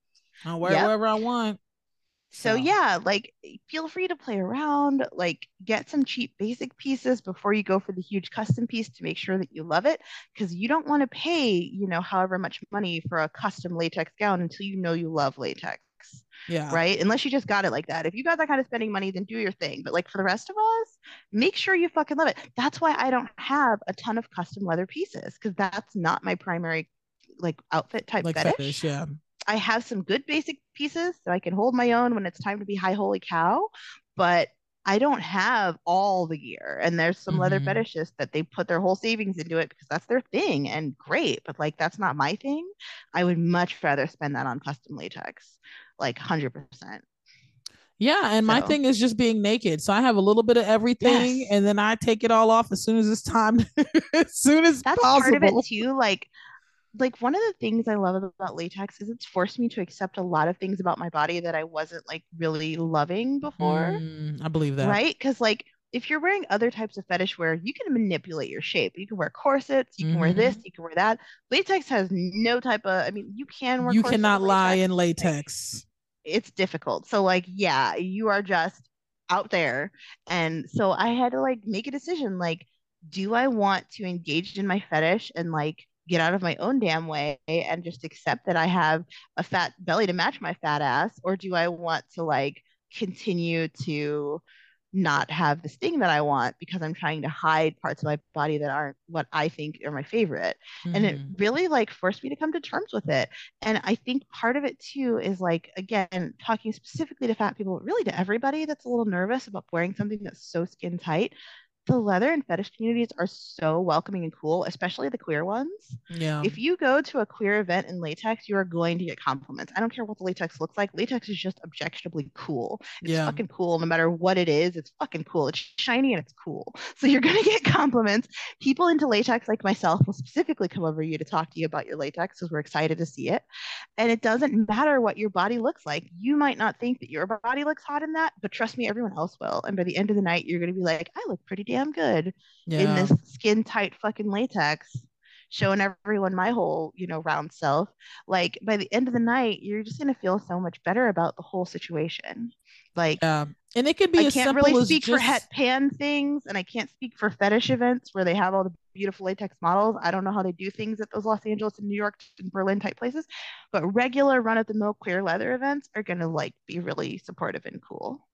I'll wear yep. whatever I want. So yeah, like eh, feel free to play around, like get some cheap basic pieces before you go for the huge custom piece to make sure that you love it because you don't want to pay, you know, however much money for a custom latex gown until you know you love latex. Yeah. Right. Unless you just got it like that. If you got that kind of spending money, then do your thing. But like for the rest of us, make sure you fucking love it. That's why I don't have a ton of custom leather pieces because that's not my primary like outfit type like fetish. fetish. Yeah. I have some good basic pieces so I can hold my own when it's time to be high holy cow, but I don't have all the gear. And there's some mm-hmm. leather fetishists that they put their whole savings into it because that's their thing and great, but like that's not my thing. I would much rather spend that on custom latex, like 100%. Yeah, and so. my thing is just being naked. So I have a little bit of everything, yes. and then I take it all off as soon as it's time, as soon as that's possible. part of it too. Like like one of the things I love about latex is it's forced me to accept a lot of things about my body that I wasn't like really loving before. Mm, I believe that. Right? Because like if you're wearing other types of fetish wear, you can manipulate your shape. You can wear corsets, you can mm-hmm. wear this, you can wear that. Latex has no type of I mean, you can wear You cannot lie in latex. it's difficult. So like yeah, you are just out there. And so I had to like make a decision like do I want to engage in my fetish and like get out of my own damn way and just accept that I have a fat belly to match my fat ass? Or do I want to like continue to not have this thing that I want because I'm trying to hide parts of my body that aren't what I think are my favorite. Mm-hmm. And it mm-hmm. really like forced me to come to terms with it. And I think part of it too is like, again, talking specifically to fat people, really to everybody that's a little nervous about wearing something that's so skin tight the leather and fetish communities are so welcoming and cool, especially the queer ones. Yeah. If you go to a queer event in latex, you are going to get compliments. I don't care what the latex looks like. Latex is just objectionably cool. It's yeah. fucking cool no matter what it is. It's fucking cool. It's shiny and it's cool. So you're going to get compliments. People into latex like myself will specifically come over you to talk to you about your latex because we're excited to see it. And it doesn't matter what your body looks like. You might not think that your body looks hot in that, but trust me, everyone else will. And by the end of the night, you're going to be like, I look pretty damn damn good yeah. in this skin tight fucking latex showing everyone my whole you know round self like by the end of the night you're just going to feel so much better about the whole situation like yeah. and it could be i can't really speak just... for het pan things and i can't speak for fetish events where they have all the beautiful latex models i don't know how they do things at those los angeles and new york and berlin type places but regular run of the mill queer leather events are going to like be really supportive and cool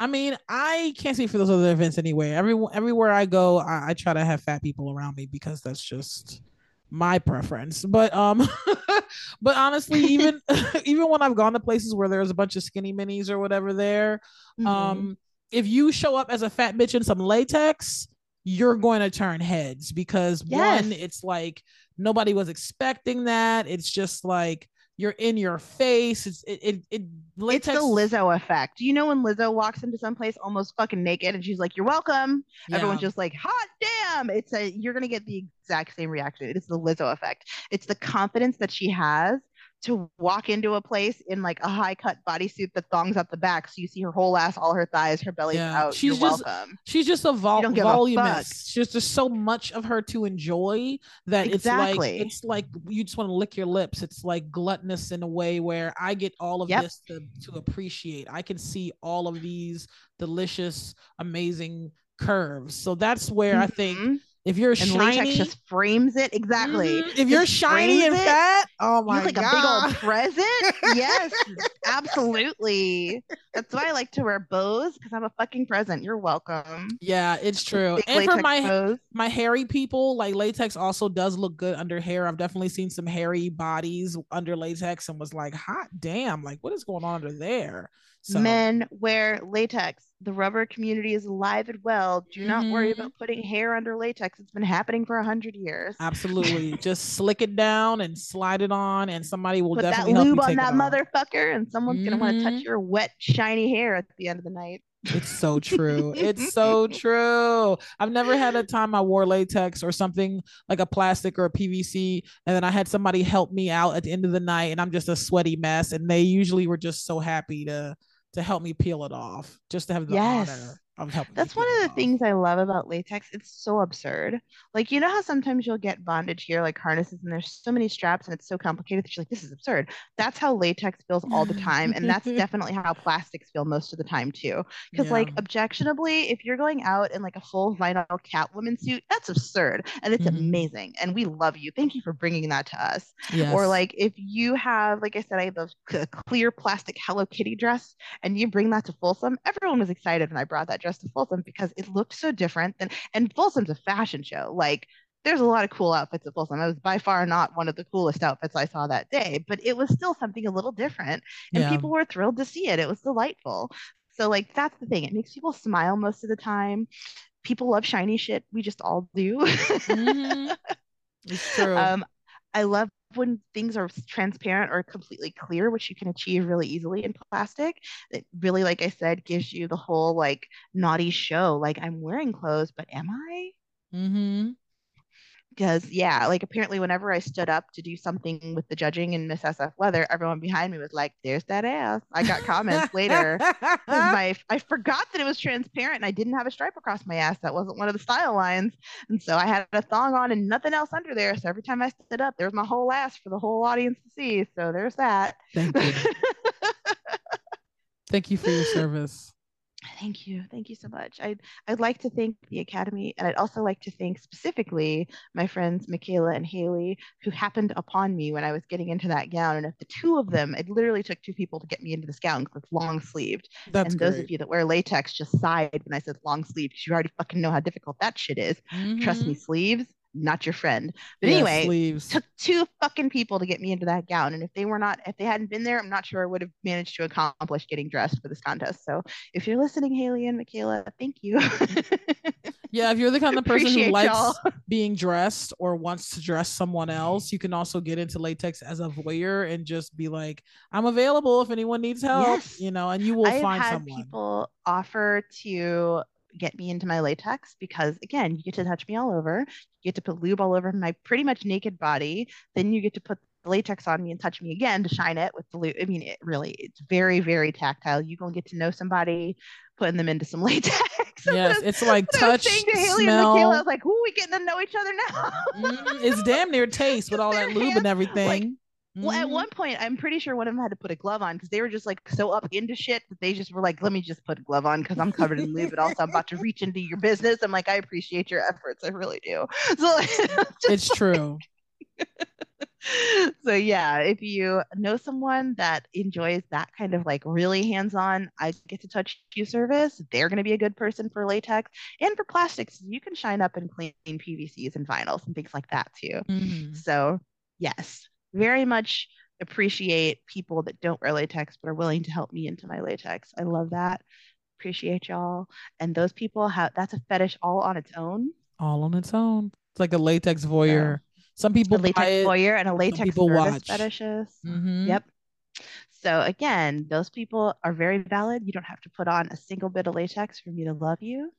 I mean, I can't speak for those other events anyway. Every everywhere I go, I, I try to have fat people around me because that's just my preference. But um, but honestly, even even when I've gone to places where there's a bunch of skinny minis or whatever there, mm-hmm. um, if you show up as a fat bitch in some latex, you're going to turn heads because yes. one, it's like nobody was expecting that. It's just like you're in your face. It's it it, it latex... It's the Lizzo effect. You know when Lizzo walks into some place almost fucking naked and she's like, "You're welcome." Yeah. Everyone's just like, "Hot damn!" It's a you're gonna get the exact same reaction. It's the Lizzo effect. It's the confidence that she has to walk into a place in like a high cut bodysuit that thongs up the back, so you see her whole ass, all her thighs, her belly yeah. out. She's You're just welcome. she's just a vol- voluminous. She's just so much of her to enjoy that exactly. it's like it's like you just want to lick your lips. It's like gluttonous in a way where I get all of yep. this to, to appreciate. I can see all of these delicious, amazing curves. So that's where mm-hmm. I think mm-hmm. If you're and shiny, latex just frames it exactly. Mm-hmm. If you're shiny and fat, oh my you look like god, a big old present. yes, absolutely. That's why I like to wear bows because I'm a fucking present. You're welcome. Yeah, it's true. And for my bows. my hairy people, like latex also does look good under hair. I've definitely seen some hairy bodies under latex and was like, hot damn, like what is going on under there? So. Men wear latex. The rubber community is alive and well. Do not mm-hmm. worry about putting hair under latex. It's been happening for a hundred years. Absolutely. Just slick it down and slide it on, and somebody will Put definitely that lube on that motherfucker, and someone's mm-hmm. gonna want to touch your wet, shiny hair at the end of the night. It's so true. it's so true. I've never had a time I wore latex or something like a plastic or a PVC, and then I had somebody help me out at the end of the night, and I'm just a sweaty mess. And they usually were just so happy to to help me peel it off, just to have the yes. honor of helping. That's one of the off. things I love about latex. It's so absurd. Like you know how sometimes you'll get bondage here, like harnesses, and there's so many straps, and it's so complicated that you're like, this is absurd. That's how latex feels all the time, and that's definitely how plastics feel most of the time too. Because yeah. like objectionably, if you're going out in like a full vinyl Catwoman suit, that's absurd, and it's mm-hmm. amazing, and we love you. Thank you for bringing that to us. Yes. Or like if you have, like I said, I have a clear plastic Hello Kitty dress, and you bring that to Folsom, everyone was excited when I brought that dress to Folsom because it looked so different than and Folsom's a fashion show. Like there's a lot of cool outfits at Folsom. It was by far not one of the coolest outfits I saw that day, but it was still something a little different. And yeah. people were thrilled to see it. It was delightful. So like that's the thing. It makes people smile most of the time. People love shiny shit. We just all do. mm-hmm. It's true. Um, I love when things are transparent or completely clear, which you can achieve really easily in plastic, it really, like I said, gives you the whole like naughty show. Like I'm wearing clothes, but am I? Mm-hmm because yeah like apparently whenever i stood up to do something with the judging in miss sf leather everyone behind me was like there's that ass. I got comments later my i forgot that it was transparent and i didn't have a stripe across my ass that wasn't one of the style lines and so i had a thong on and nothing else under there so every time i stood up there was my whole ass for the whole audience to see so there's that. Thank you. Thank you for your service Thank you. Thank you so much. I'd, I'd like to thank the Academy, and I'd also like to thank specifically my friends Michaela and Haley, who happened upon me when I was getting into that gown. And if the two of them, it literally took two people to get me into this gown because it's long sleeved. That's and those of you that wear latex just sighed when I said long sleeve because you already fucking know how difficult that shit is. Mm-hmm. Trust me, mm-hmm. sleeves, not your friend. But yeah, anyway, sleeves. took two fucking people to get me into that gown. And if they were not, if they hadn't been there, I'm not sure I would have managed to accomplish getting dressed for this contest. So if you're listening, Haley and Michaela, thank you. yeah, if you're the kind of person who likes y'all. being dressed or wants to dress someone else, you can also get into latex as a voyeur and just be like, I'm available if anyone needs help, yes. you know, and you will I've find had someone. People offer to get me into my latex because again, you get to touch me all over. You get to put lube all over my pretty much naked body. Then you get to put the latex on me and touch me again to shine it with the lube. I mean, it really, it's very, very tactile. You gonna get to know somebody, putting them into some latex. Yes, it's like touch, I to Haley smell. And Michaela, I was like, "Who we getting to know each other now?" mm, it's damn near taste with all that lube and everything. Like, well, at mm-hmm. one point, I'm pretty sure one of them had to put a glove on because they were just like so up into shit that they just were like, "Let me just put a glove on because I'm covered in lube, but also I'm about to reach into your business." I'm like, "I appreciate your efforts, I really do." So it's true. so yeah, if you know someone that enjoys that kind of like really hands-on, I get to touch you service, they're going to be a good person for latex and for plastics. You can shine up and clean PVCs and vinyls and things like that too. Mm-hmm. So yes, very much appreciate people that don't wear latex but are willing to help me into my latex. I love that. Appreciate y'all. And those people have that's a fetish all on its own. All on its own. It's like a latex voyeur. Some people a latex voyeur and a latex people watch. fetishes. Mm-hmm. Yep. So again, those people are very valid. You don't have to put on a single bit of latex for me to love you.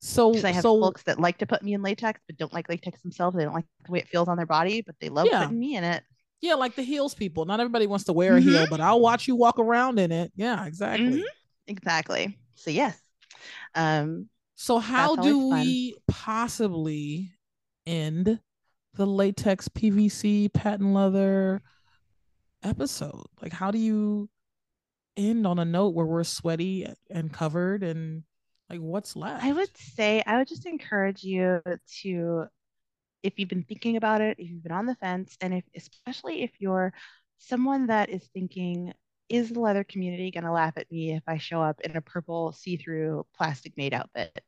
So I have so, folks that like to put me in latex but don't like latex themselves. They don't like the way it feels on their body, but they love yeah. putting me in it. Yeah, like the heels people. Not everybody wants to wear mm-hmm. a heel, but I'll watch you walk around in it. Yeah, exactly. Mm-hmm. Exactly. So yes. Um so how do we possibly end the latex PVC patent leather episode? Like how do you end on a note where we're sweaty and covered and like what's left? I would say I would just encourage you to if you've been thinking about it, if you've been on the fence, and if especially if you're someone that is thinking, is the leather community going to laugh at me if I show up in a purple see-through plastic made outfit?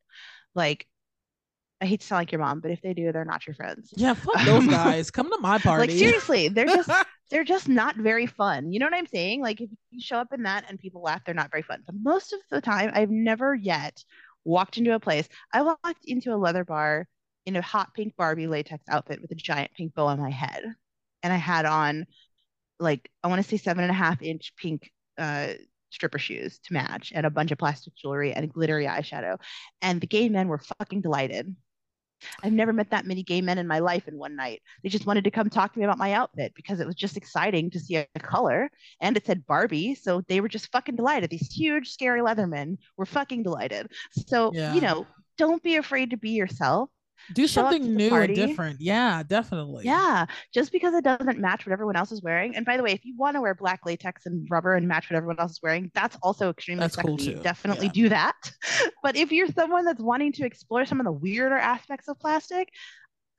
Like, I hate to sound like your mom, but if they do, they're not your friends. Yeah, fuck those guys. Come to my party. Like seriously, they're just they're just not very fun. You know what I'm saying? Like if you show up in that and people laugh, they're not very fun. But most of the time, I've never yet walked into a place. I walked into a leather bar in a hot pink Barbie latex outfit with a giant pink bow on my head. And I had on like, I want to say seven and a half inch pink uh, stripper shoes to match and a bunch of plastic jewelry and glittery eyeshadow. And the gay men were fucking delighted. I've never met that many gay men in my life in one night. They just wanted to come talk to me about my outfit because it was just exciting to see a color and it said Barbie. So they were just fucking delighted. These huge, scary leathermen were fucking delighted. So, yeah. you know, don't be afraid to be yourself do something new and different. Yeah, definitely. Yeah, just because it doesn't match what everyone else is wearing. And by the way, if you want to wear black latex and rubber and match what everyone else is wearing, that's also extremely that's sexy. Cool too. Definitely yeah. do that. but if you're someone that's wanting to explore some of the weirder aspects of plastic,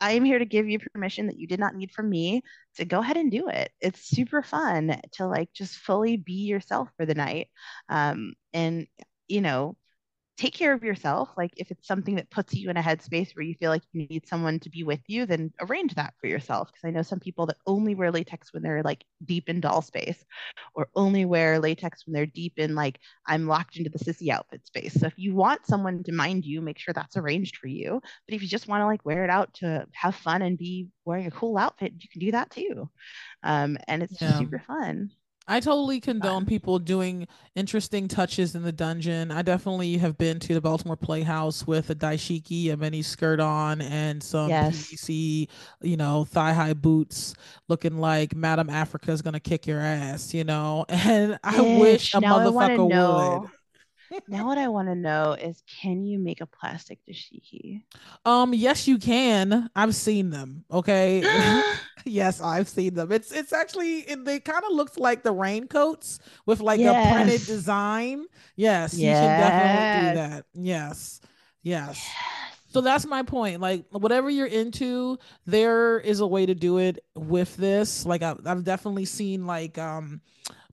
I am here to give you permission that you did not need from me to go ahead and do it. It's super fun to like just fully be yourself for the night. Um, and you know, take care of yourself. Like if it's something that puts you in a headspace where you feel like you need someone to be with you, then arrange that for yourself. Because I know some people that only wear latex when they're like deep in doll space, or only wear latex when they're deep in like I'm locked into the sissy outfit space. So if you want someone to mind you, make sure that's arranged for you. But if you just want to like wear it out to have fun and be wearing a cool outfit, you can do that too. Um, and it's yeah. super fun. I totally condone people doing interesting touches in the dungeon. I definitely have been to the Baltimore Playhouse with a dashiki, a mini skirt on, and some yes. PVC, you know, thigh high boots, looking like Madam Africa is gonna kick your ass, you know. And I wish a motherfucker would now what I want to know is can you make a plastic dashiki? Um yes you can. I've seen them. Okay. yes, I've seen them. It's it's actually it, they kind of looks like the raincoats with like yes. a printed design. Yes, yes, you can definitely do that. Yes. Yes. yes. So that's my point. Like whatever you're into, there is a way to do it with this. Like I've, I've definitely seen like um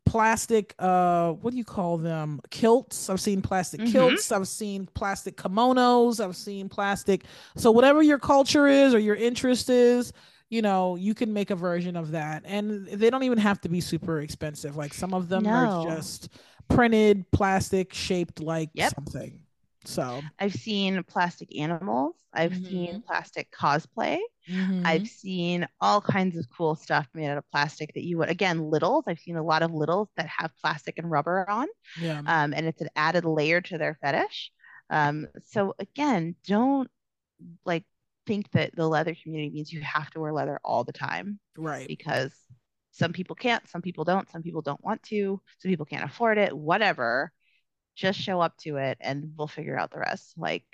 plastic uh what do you call them? Kilts. I've seen plastic mm-hmm. kilts. I've seen plastic kimonos. I've seen plastic so whatever your culture is or your interest is you know you can make a version of that. And they don't even have to be super expensive. Like some of them no. are just printed plastic shaped like yep. something so I've seen plastic animals. I've mm-hmm. seen plastic cosplay. Mm-hmm. I've seen all kinds of cool stuff made out of plastic that you would again littles. I've seen a lot of littles that have plastic and rubber on. Yeah. Um, and it's an added layer to their fetish. Um, so again, don't like think that the leather community means you have to wear leather all the time. Right. Because some people can't, some people don't, some people don't want to, some people can't afford it, whatever just show up to it and we'll figure out the rest. Like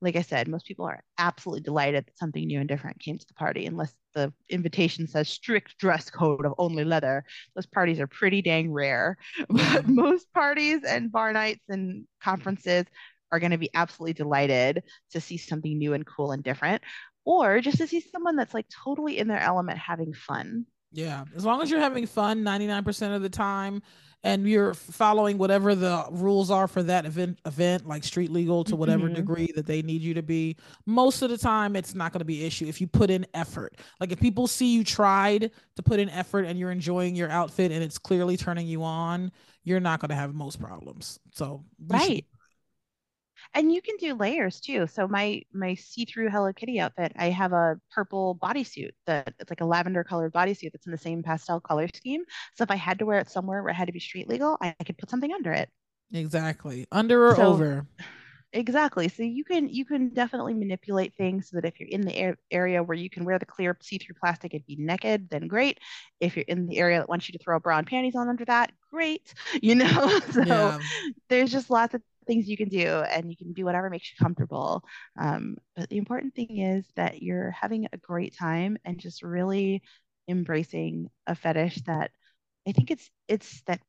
like i said most people are absolutely delighted that something new and different came to the party unless the invitation says strict dress code of only leather. Those parties are pretty dang rare. But mm-hmm. most parties and bar nights and conferences are going to be absolutely delighted to see something new and cool and different, or just to see someone that's like totally in their element having fun. Yeah. As long as you're having fun 99% of the time and you're following whatever the rules are for that event event like street legal to whatever mm-hmm. degree that they need you to be most of the time it's not going to be an issue if you put in effort like if people see you tried to put in effort and you're enjoying your outfit and it's clearly turning you on you're not going to have most problems so right and you can do layers too. So my my see-through hello kitty outfit i have a purple bodysuit that it's like a lavender colored bodysuit that's in the same pastel color scheme. So if i had to wear it somewhere where it had to be street legal i, I could put something under it. Exactly. Under or so, over? Exactly. So you can you can definitely manipulate things so that if you're in the area where you can wear the clear see-through plastic and be naked then great. If you're in the area that wants you to throw bra and panties on under that great you know? So yeah. there's just lots of things you can do and you can do whatever makes you comfortable. Um, but the important thing is that you're having a great time and just really embracing a fetish that I think it's it's that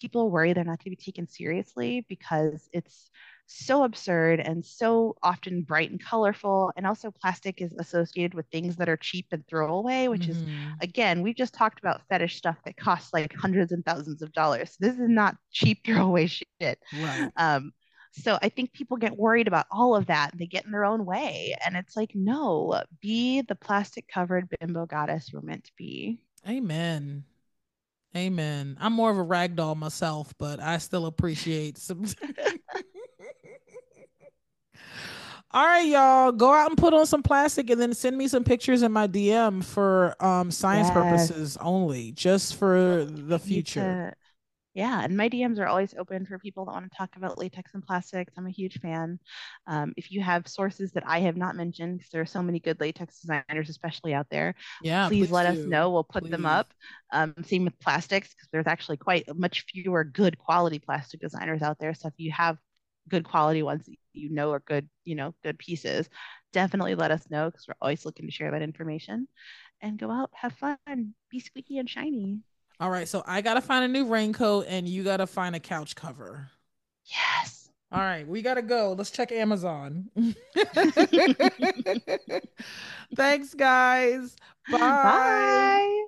people worry they're not going to be taken seriously because it's so absurd and so often bright and colorful. And also, plastic is associated with things that are cheap and throwaway, which mm-hmm. is, again, we've just talked about fetish stuff that costs like hundreds and thousands of dollars. This is not cheap throwaway shit. Right. Um, so I think people get worried about all of that. They get in their own way. And it's like, no, be the plastic covered bimbo goddess you're meant to be. Amen. Amen. I'm more of a rag doll myself, but I still appreciate some. All right, y'all, go out and put on some plastic and then send me some pictures in my DM for um, science yes. purposes only, just for the future. Yeah, and my DMs are always open for people that want to talk about latex and plastics. I'm a huge fan. Um, if you have sources that I have not mentioned, because there are so many good latex designers, especially out there, yeah, please, please let do. us know. We'll put please. them up. Um, same with plastics, because there's actually quite much fewer good quality plastic designers out there. So if you have good quality ones that you know are good, you know, good pieces, definitely let us know because we're always looking to share that information. And go out, have fun, be squeaky and shiny. All right, so I gotta find a new raincoat, and you gotta find a couch cover. Yes. All right, we gotta go. Let's check Amazon. Thanks, guys. Bye. Bye.